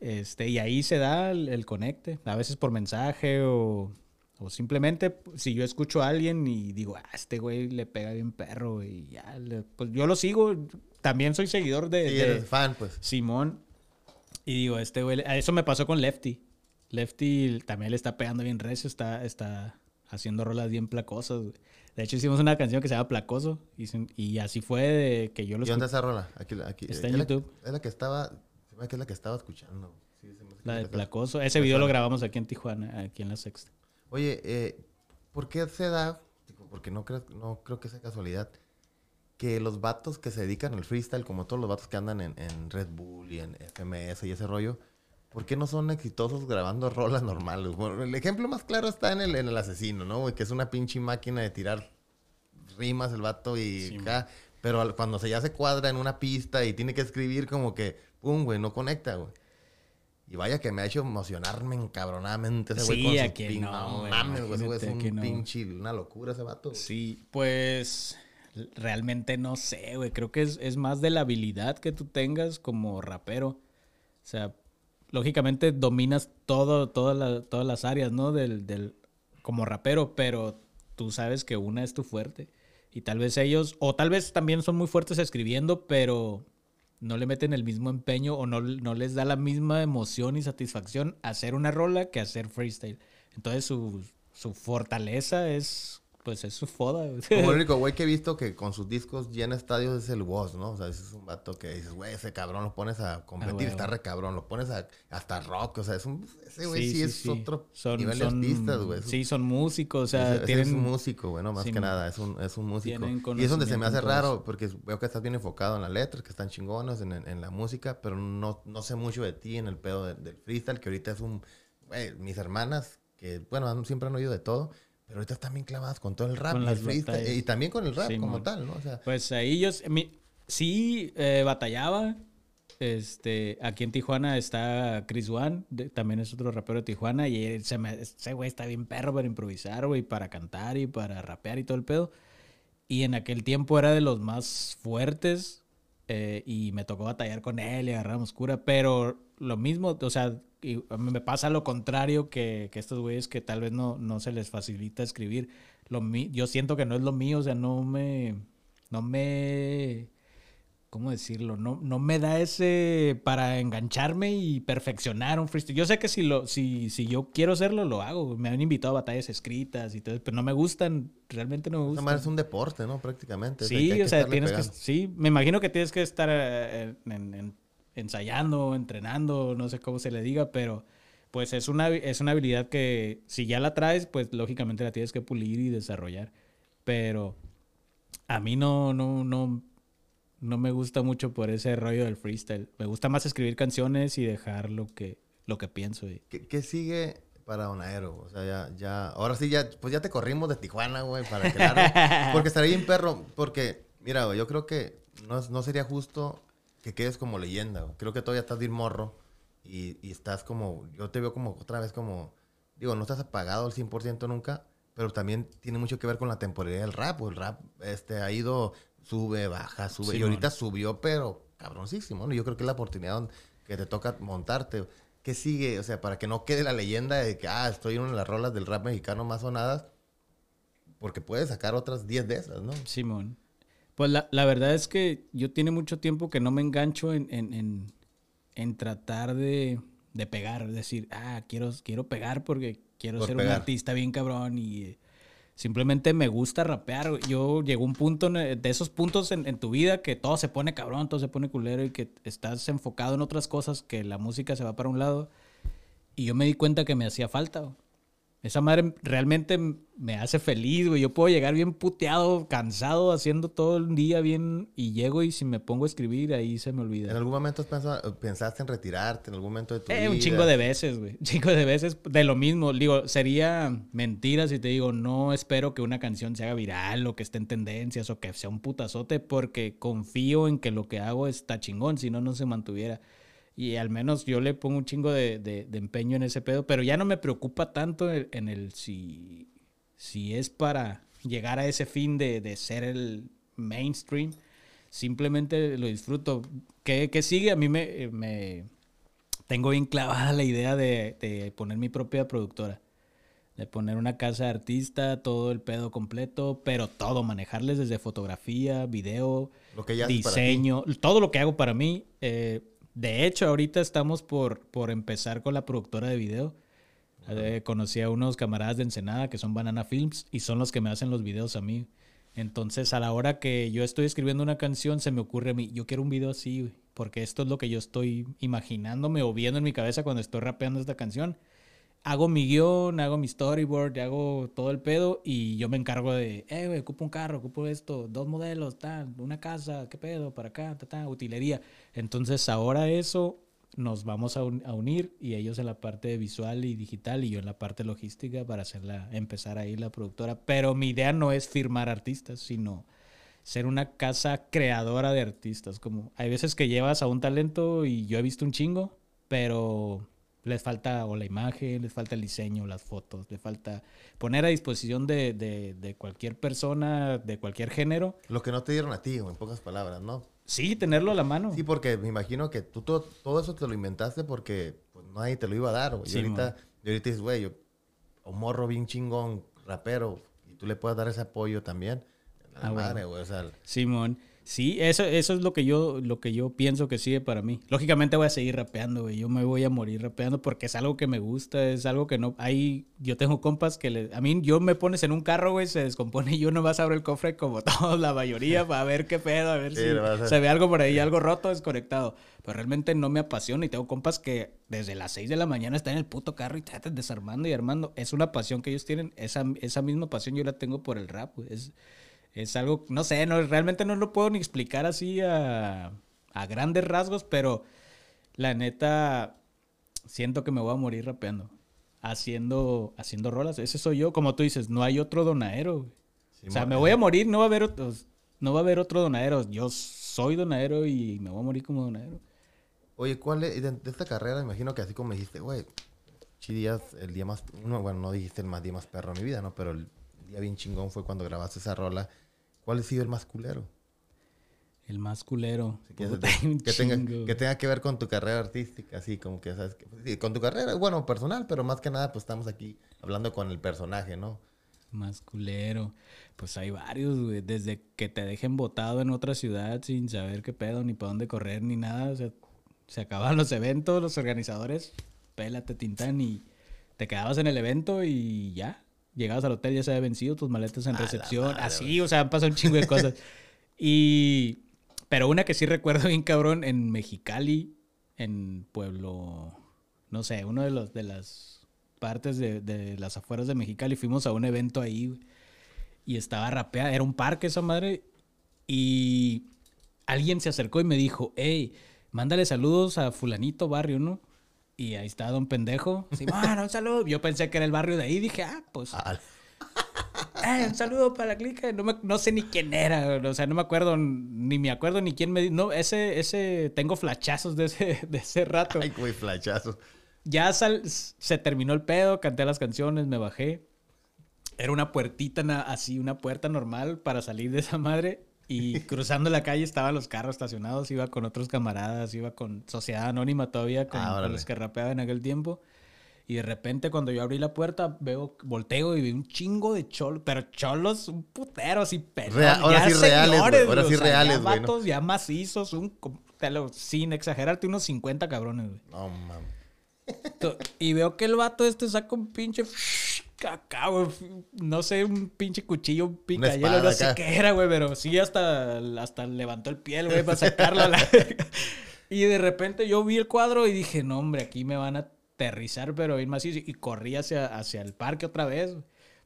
Este, y ahí se da el, el conecte, a veces por mensaje o, o simplemente si yo escucho a alguien y digo, ah, este güey le pega bien perro y ya, le- pues yo lo sigo, también soy seguidor de, Sí, de eres fan, pues. Simón y digo, este güey, eso me pasó con Lefty. Lefty también le está pegando bien recio, está, está haciendo rolas bien placosas, güey. De hecho, hicimos una canción que se llama Placoso. Y, así fue de que yo lo ¿Y dónde esa rola? Aquí, aquí, Está eh, en es la- YouTube. es la que estaba, que es la que estaba escuchando. Sí, se me hace que La de Placoso. Ese video lo grabamos aquí en Tijuana, aquí en la sexta. Oye, eh, ¿por qué se da? Porque no creo, no creo que sea casualidad que los vatos que se dedican al freestyle, como todos los vatos que andan en, en Red Bull y en FMS y ese rollo, ¿por qué no son exitosos grabando rolas normales? Bueno, el ejemplo más claro está en el, en el asesino, ¿no? güey? Que es una pinche máquina de tirar rimas el vato y Sí, acá, pero al- cuando se ya se cuadra en una pista y tiene que escribir como que, pum, güey, no conecta, güey. Y vaya que me ha hecho emocionarme encabronadamente ese güey Sí, con a quién pin- no, güey, mames, güey, ese güey es un no. pinche, una locura ese vato. güey. Sí, pues realmente no sé, güey. Creo que es, es más de la habilidad que tú tengas como rapero. O sea, lógicamente dominas todo, todas la- todas las áreas, ¿no? Del, del, como rapero, pero tú sabes que una es tu fuerte. Y tal vez ellos, o tal vez también son muy fuertes escribiendo, pero no le meten el mismo empeño o no, no les da la misma emoción y satisfacción hacer una rola que hacer freestyle. Entonces su, su fortaleza es, pues es su foda. Como el único güey que he visto que con sus discos llena estadios es el Woz, ¿no? O sea, ese es un vato que dices, güey, ese cabrón lo pones a competir, huevo. está re cabrón, lo pones a, hasta rock, o sea, es un, ese güey sí, Sí, sí, es sí. otro Son- nivel son- de artistas, güey. Sí, son músicos, o sea, ese- es un músico, güey, no más que nada, es un, es un músico. Y es donde se me hace raro, porque veo que estás bien enfocado en las letras, que están chingonas en, en- en la música, pero no, no sé mucho de ti en el pedo de- del freestyle, que ahorita es un, güey, mis hermanas, que bueno, siempre han oído de todo, pero ahorita están bien clavadas con todo el rap y el freestyle, y también con el rap Sí, como man. tal, ¿no? O sea, Pues ahí yo mi- sí eh, batallaba. Este, aquí en Tijuana está Chris de- también es otro rapero de Tijuana, y él se me- ese güey está bien perro para improvisar, güey, para cantar y para rapear y todo el pedo. Y en aquel tiempo era de los más fuertes eh, y me tocó batallar con él y agarramos cura, pero lo mismo, o sea, y me pasa lo contrario que, que estos güeyes que tal vez no, no se les facilita escribir. Lo mi- yo siento que no es lo mío, o sea, no me, no me, ¿cómo decirlo? No, no me da ese para engancharme y perfeccionar un freestyle. Yo sé que si, lo, si, si yo quiero hacerlo, lo hago. Me han invitado a batallas escritas y todo, pero no me gustan, realmente no me gustan. madre es un deporte, ¿no? Prácticamente. Sí, que o sea, tienes que, sí, me imagino que tienes que estar eh, en- en- ensayando, entrenando, no sé cómo se le diga, pero pues es una, es una habilidad que si ya la traes, pues lógicamente la tienes que pulir y desarrollar. Pero a mí no, no, no, no me gusta mucho por ese rollo del freestyle. Me gusta más escribir canciones y dejar lo que, lo que pienso. y- ¿Qué, qué sigue para Onaero? O sea, ya, ya, ahora sí, ya, pues ya te corrimos de Tijuana, güey, para que Porque estaría bien perro, porque, mira, güey, yo creo que no, no sería justo que quedes como leyenda, güey. Creo que todavía estás bien morro y, y estás como, yo te veo como otra vez como, digo, no estás apagado al 100% nunca, pero también tiene mucho que ver con la temporalidad del rap, güey. El rap este, ha ido, sube, baja, sube, y ahorita subió, pero cabroncísimo, ¿no? Yo creo que es la oportunidad que te toca montarte. ¿Qué sigue? O sea, para que no quede la leyenda de que, ah, estoy en una de las rolas del rap mexicano más sonadas, porque puedes sacar otras 10 de esas, ¿no? Simón. Pues la, la verdad es que yo tiene mucho tiempo que no me engancho en, en, en, en tratar de, de pegar. Decir, ah, quiero, quiero pegar porque quiero Por ser pegar. un artista bien cabrón y simplemente me gusta rapear. Yo llegó un punto de esos puntos en, en tu vida que todo se pone cabrón, todo se pone culero y que estás enfocado en otras cosas, que la música se va para un lado. Y yo me di cuenta que me hacía falta. Esa madre realmente me hace feliz, güey. Yo puedo llegar bien puteado, cansado, haciendo todo el día bien y llego y si me pongo a escribir, ahí se me ¿En olvida. algún momento pensaste en retirarte? ¿En algún momento de tu Eh, vida? un chingo de veces, güey. Un chingo de veces de lo mismo. Digo, sería mentira si te digo, no espero que una canción se haga viral o que esté en tendencias o que sea un putazote porque confío en que lo que hago está chingón, si no, no se mantuviera. Y al menos yo le pongo un chingo de, de- de empeño en ese pedo, pero ya no me preocupa tanto en el si, si es para llegar a ese fin de, de ser el mainstream. Simplemente lo disfruto. ¿Qué, qué sigue? A mí me, me, tengo bien clavada la idea de, de poner mi propia productora. De poner una casa de artista, todo el pedo completo, pero todo, manejarles desde fotografía, video, Lo que ya diseño, todo lo que hago para mí. Eh, de hecho, ahorita estamos por, por empezar con la productora de video. Eh, conocí a unos camaradas de Ensenada que son Banana Films y son los que me hacen los videos a mí. Entonces, a la hora que yo estoy escribiendo una canción, se me ocurre a mí, yo quiero un video así, güey, porque esto es lo que yo estoy imaginándome o viendo en mi cabeza cuando estoy rapeando esta canción. Hago mi guion, hago mi storyboard, hago todo el pedo y yo me encargo de, eh, güey, ocupo un carro, ocupo esto, dos modelos, tal, una casa, qué pedo, para acá, ta, ta, utilería. Entonces, ahora eso nos vamos a, unir y ellos en la parte visual y digital y yo en la parte logística para hacerla, empezar ahí la productora. Pero mi idea no es firmar artistas, sino ser una casa creadora de artistas. Como hay veces que llevas a un talento y yo he visto un chingo, pero les falta o la imagen, les falta el diseño, las fotos, les falta poner a disposición de, de cualquier persona, de cualquier género. Lo que no te dieron a ti, en pocas palabras, ¿no? Sí, tenerlo a la mano. Sí, porque me imagino que tú todo, todo eso te lo inventaste porque pues, nadie te lo iba a dar. y, ahorita, y ahorita dices, güey, yo, un morro bien chingón, rapero, y tú le puedes dar ese apoyo también. Ah, madre, güey. Simón. Sí, eso, eso es lo que yo, lo que yo pienso que sigue para mí. Lógicamente voy a seguir rapeando, güey. Yo me voy a morir rapeando porque es algo que me gusta, es algo que no. Hay, yo tengo compas que le, a mí yo me pones en un carro, güey, se descompone y yo no vas a abrir el cofre como todos, la mayoría, para ver qué pedo, a ver si se ve algo por ahí, algo roto, desconectado. Pero realmente no me apasiona y tengo compas que desde las 6 de la mañana están en el puto carro y te desarmando y armando. Es una pasión que ellos tienen, esa, esa misma pasión yo la tengo por el rap, güey. Es, es algo, no sé, no, realmente no lo puedo ni explicar así a, a grandes rasgos, pero la neta, siento que me voy a morir rapeando. Haciendo, haciendo rolas. Ese soy yo. Como tú dices, no hay otro donadero. o sea, me voy a morir, no va a haber otro, no va a haber otro donadero. Yo soy donadero y me voy a morir como donadero. Oye, ¿cuál es, de, esta carrera, imagino que así como me dijiste, güey, Chidías, el día más, bueno, no dijiste el más día más perro de mi vida, ¿no? Pero el día bien chingón fue cuando grabaste esa rola ¿Cuál ha sido el más culero? El más culero. que, tenga, que ver con tu carrera artística, así como que, ¿sabes? con tu carrera, bueno, personal, pero más que nada, pues estamos aquí hablando con el personaje, ¿no? Más culero. Pues hay varios, güey. Desde que te dejen botado en otra ciudad sin saber qué pedo, ni para dónde correr, ni nada. O sea, se acaban los eventos, los organizadores, pélate, tintán, y te quedabas en el evento y ya llegabas al hotel ya se había vencido tus maletas en recepción, así, o sea, han pasado un chingo de cosas. y, pero una que sí recuerdo bien cabrón, en Mexicali, en Pueblo, no sé, uno de los, de las partes de, de las afueras de Mexicali, fuimos a un evento ahí, y estaba rapeada, era un parque esa madre, y alguien se acercó y me dijo, hey, mándale saludos a fulanito barrio, ¿no? Y ahí está Don Pendejo. Sí, bueno, un saludo. Yo pensé que era el barrio de ahí. Dije, ah, pues. Ah. Eh, un saludo para la clica. No, no sé ni quién era. O sea, no me acuerdo, ni me acuerdo ni quién me. No, ese, ese. Tengo flachazos de ese, de ese rato. Ay, güey, flachazos. Ya se terminó el pedo, canté las canciones, me bajé. Era una puertita así, una puerta normal para salir de esa madre. Y cruzando la calle estaban los carros estacionados, iba con otros camaradas, iba con Sociedad Anónima todavía, con, ah, los que rapeaban en aquel tiempo. Y de repente cuando yo abrí la puerta, veo, volteo y veo un chingo de cholos, pero cholos, un putero así, pero ahora sí reales, ahora sí reales, güey. ya macizos, un, sin exagerarte, unos 50 cabrones, güey. No, mames. Y veo que el vato este saca un pinche acá, güey. No sé, un pinche cuchillo, un picayelo, no sé qué era, güey, pero sí hasta, hasta levantó el pie, güey, para sacarlo a la... y de repente yo vi el cuadro y dije, no, hombre, aquí me van a aterrizar, pero bien macizo. Y corrí hacia, hacia el parque otra vez.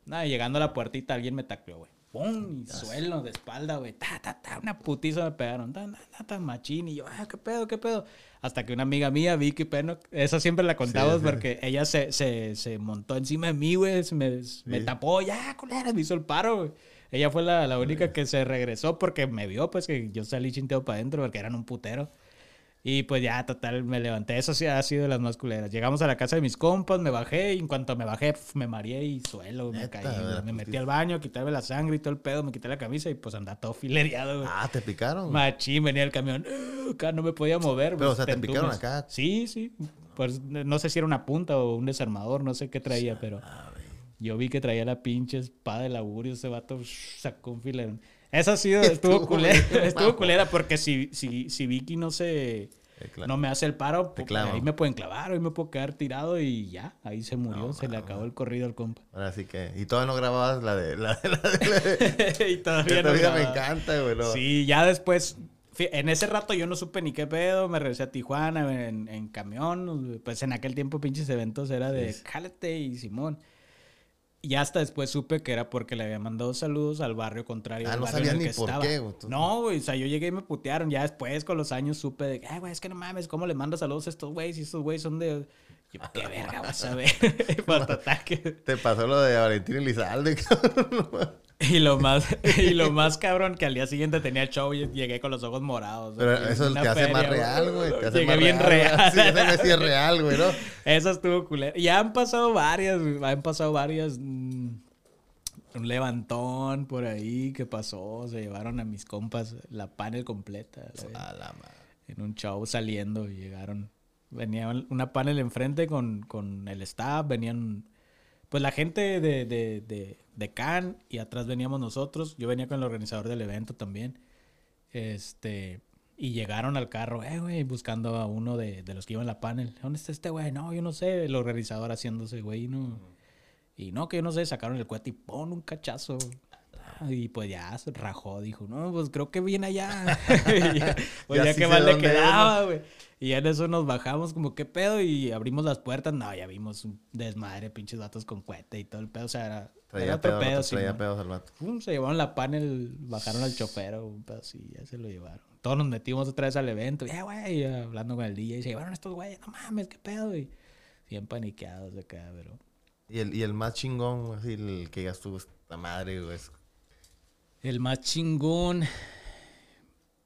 Nada, llegando a la puertita, alguien me tacleó, güey. ¡Pum! Y suelo de espalda, güey. Ta, ta, ta. Una putiza me pegaron. Ta, ta, ta, machín. Y yo, ah, qué pedo, qué pedo. Hasta que una amiga mía, Vicky Peno, esa siempre la contamos porque ella se, se, se, montó encima de mí, güey. Me, me tapó, ya, culera, me hizo el paro, güey. Ella fue la, la única que se regresó porque me vio, pues, que yo salí chinteo para adentro porque eran un putero. Y pues ya, total, me levanté. Eso sí ha sido de las más culeras. Llegamos a la casa de mis compas, me bajé y en cuanto me bajé, me mareé y suelo, me caí. Me metí al baño, quitarme la sangre y todo el pedo, me quité la camisa y pues andaba todo filereado, güey. Ah, ¿te picaron? Machín, venía el camión. acá no me podía mover. Pero, o sea, ¿te picaron acá? Sí, sí. Pues no sé si era una punta o un desarmador, no sé qué traía, pero... Yo vi que traía la pinche espada de augurio, ese vato sacó un filerón. Esa ha sido, estuvo culera, estuvo culera porque si, si, si Vicky no se claro. no me hace el paro, pues, ahí me pueden clavar, ahí me puedo quedar tirado y ya, ahí se murió, No, se le mames. acabó el corrido al compa. Ahora sí que. Y todavía no grababas la de. La de, la de, la de- y todavía no vida me encanta, güey. no. Sí, ya después, en ese rato yo no supe ni qué pedo, me regresé a Tijuana en, en camión, pues en aquel tiempo pinches eventos era de Sí. jálate y Simón. Y hasta después supe que era porque le había mandado saludos al barrio contrario. Ah, al no el ni por estaba. qué, güey, tú- No, güey, o sea, yo llegué y me putearon. Ya después, con los años, supe de que, ay, güey, es que no mames, ¿cómo le mando saludos a estos güeyes? Y estos güeyes son de... Yo, qué verga vas a ver. Pues, total que- Te pasó lo de Valentín Elizalde, cabrón. Y lo más, y lo más cabrón que al día siguiente tenía show y llegué con los ojos morados. Pero eso en te una hace más real, güey. Te hace Llegué más bien güey. real. Sí, ese güey sí es real, güey, ¿no? Eso estuvo culero. Ya han pasado varias, han pasado varias. mm, un levantón por ahí que pasó. Se llevaron a mis compas la panel completa. A la madre. En un show saliendo y llegaron. Venía una panel enfrente con, con el staff. Venían pues la gente de, de, de, de Cannes y atrás veníamos nosotros. Yo venía con el organizador del evento también. Este, y llegaron al carro, eh, güey, buscando a uno de, de los que iban en la panel. ¿Dónde está este güey? No, yo no sé. El organizador haciéndose, güey, no. Y no, que yo no sé, sacaron el cohete y pon un cachazo. Y pues ya rajó, dijo, no, pues creo que viene allá. Y ya, pues Ya ya sí que mal le quedaba, güey. Y ya en eso nos bajamos como, ¿qué pedo? Y abrimos las puertas. No, ya vimos un desmadre, pinches vatos con cohete y todo el pedo. O sea, era, era Traía otro pedos, pedo, traía Simón. pedos al vato. Pum, se llevaron la panel, bajaron al chofer o un pedo así, ya se lo llevaron. Todos nos metimos otra vez al evento, ya, güey, hablando con el DJ, y se llevaron estos güeyes, no mames, qué pedo, y bien paniqueados de acá, pero... Y el, y el más chingón, así, el que digas tú, esta madre, güey. es- El más chingón,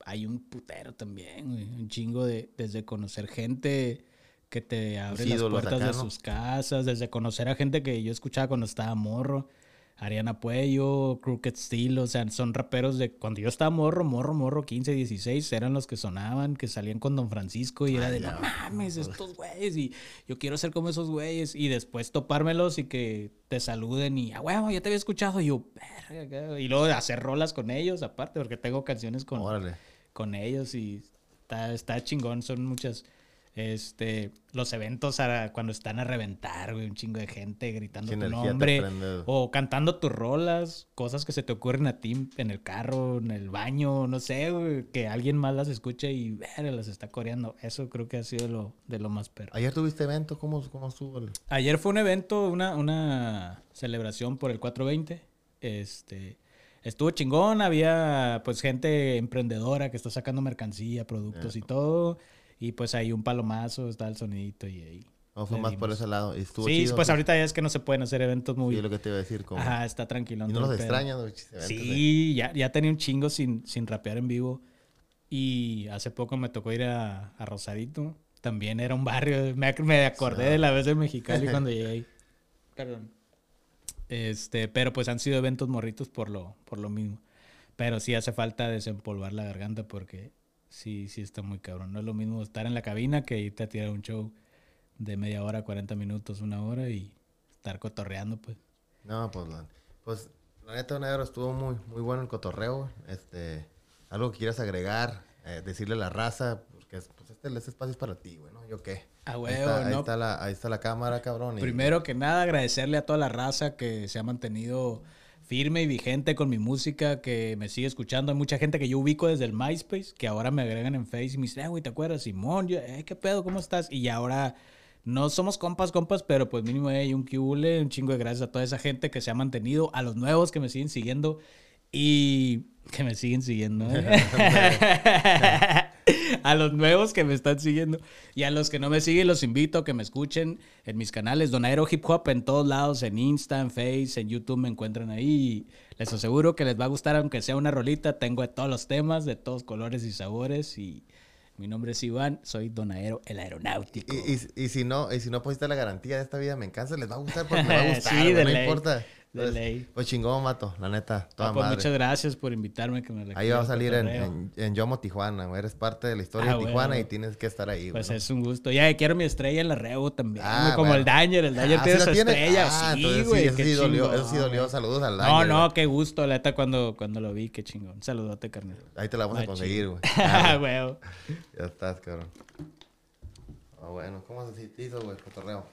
hay un putero también, güey, un chingo de, desde conocer gente que te abre las puertas acá, de sus casas, desde conocer a gente que yo escuchaba cuando estaba morro. Ariana Puello, Crooked Steel, o sea, son raperos de cuando yo estaba morro, morro, morro, 15, 16, eran los que sonaban, que salían con Don Francisco y era de, no mames, estos güeyes, y yo quiero ser como esos güeyes, y después topármelos y que te saluden y, ah, huevo, ya te había escuchado, y yo, verga, y luego hacer rolas con ellos, aparte, porque tengo canciones con, Órale. con ellos y está, está chingón, son muchas. Este, los eventos a- cuando están a reventar, güey, un chingo de gente gritando tu nombre o cantando tus rolas, cosas que se te ocurren a ti en el carro, en el baño, no sé, güey, que alguien más las escuche y ver, las está coreando. Eso creo que ha sido lo, de lo más perro. Ayer tuviste evento, ¿cómo, cómo estuvo? el- Ayer fue un evento, una, una celebración por el 420. Este, estuvo chingón, había pues gente emprendedora que está sacando mercancía, productos y todo. Y pues ahí un palomazo, está el sonidito y ahí. ¿O fue más por ese lado? ¿Y estuvo Sí, chido? pues ahorita ya es que no se pueden hacer eventos muy... Sí, lo que te iba a decir. Como... Ajá, está tranquilo. ¿Y no los extrañas, de- Sí, ya, ya tenía un chingo sin, sin rapear en vivo. Y hace poco me tocó ir a, a Rosarito. También era un barrio. Me, me acordé de la vez de Mexicali cuando llegué ahí. Perdón. Este, pero pues han sido eventos morritos por lo, por lo mismo. Pero sí hace falta desempolvar la garganta porque sí, sí está muy cabrón. No es lo mismo estar en la cabina que irte a tirar un show de media hora, 40 minutos, una hora y estar cotorreando, pues. No, pues la, pues, la neta, negro, estuvo muy, muy bueno el cotorreo. güey. Este, algo que quieras agregar, eh, decirle a la raza, porque es- pues este, este espacio es para ti, güey, ¿no? ¿Yo qué? A ahí, huevo, está, ahí, ¿no? está la, ahí está la cámara, cabrón. y- Primero que nada, agradecerle a toda la raza que se ha mantenido firme y vigente con mi música, que me sigue escuchando. Hay mucha gente que yo ubico desde el MySpace, que ahora me agregan en Face y me dicen, "Ah, güey, ¿te acuerdas? Simón, yo, eh, ¿qué pedo? ¿Cómo estás? Y ahora no somos compas, compas, pero pues mínimo hay un cubule, un chingo de gracias a toda esa gente que se ha mantenido, a los nuevos que me siguen siguiendo y que me siguen siguiendo. ¿eh? a los nuevos que me están siguiendo y a los que no me siguen los invito a que me escuchen en mis canales Donaero Hip Hop en todos lados, en Insta, en Face, en YouTube me encuentran ahí. Les aseguro que les va a gustar aunque sea una rolita, tengo de todos los temas, de todos colores y sabores y mi nombre es Iván, soy Donaero el aeronáutico. Y, y- y si no, y si no pusiste la garantía de esta vida me encanta, les va a gustar porque me va a gustar, Sí, güey, de no ley. importa. De ley. Pues chingón, mato, la neta. Toda Ah, pues madre. muchas gracias por invitarme. Que me Ahí va a salir en, en, en Yomo Tijuana, güey. Eres parte de la historia Ah, de Tijuana y tienes que estar ahí, güey. Pues ¿no? es un gusto. Ya quiero mi estrella en la Rebo también. Ah, como bueno. el Danger. El Danger Ah, tiene ¿sí su estrella. Ah, sí, entonces güey. Eso sí dolió, eso sí dolió. Saludos al No, Danger, no, güey. qué gusto, la neta, cuando, cuando lo vi, qué chingón. Saludote, carnal. Ahí te la vamos a conseguir, güey. Ah, güey. Ya estás, cabrón. Ah, bueno. ¿Cómo se te hizo, güey, cotorreo?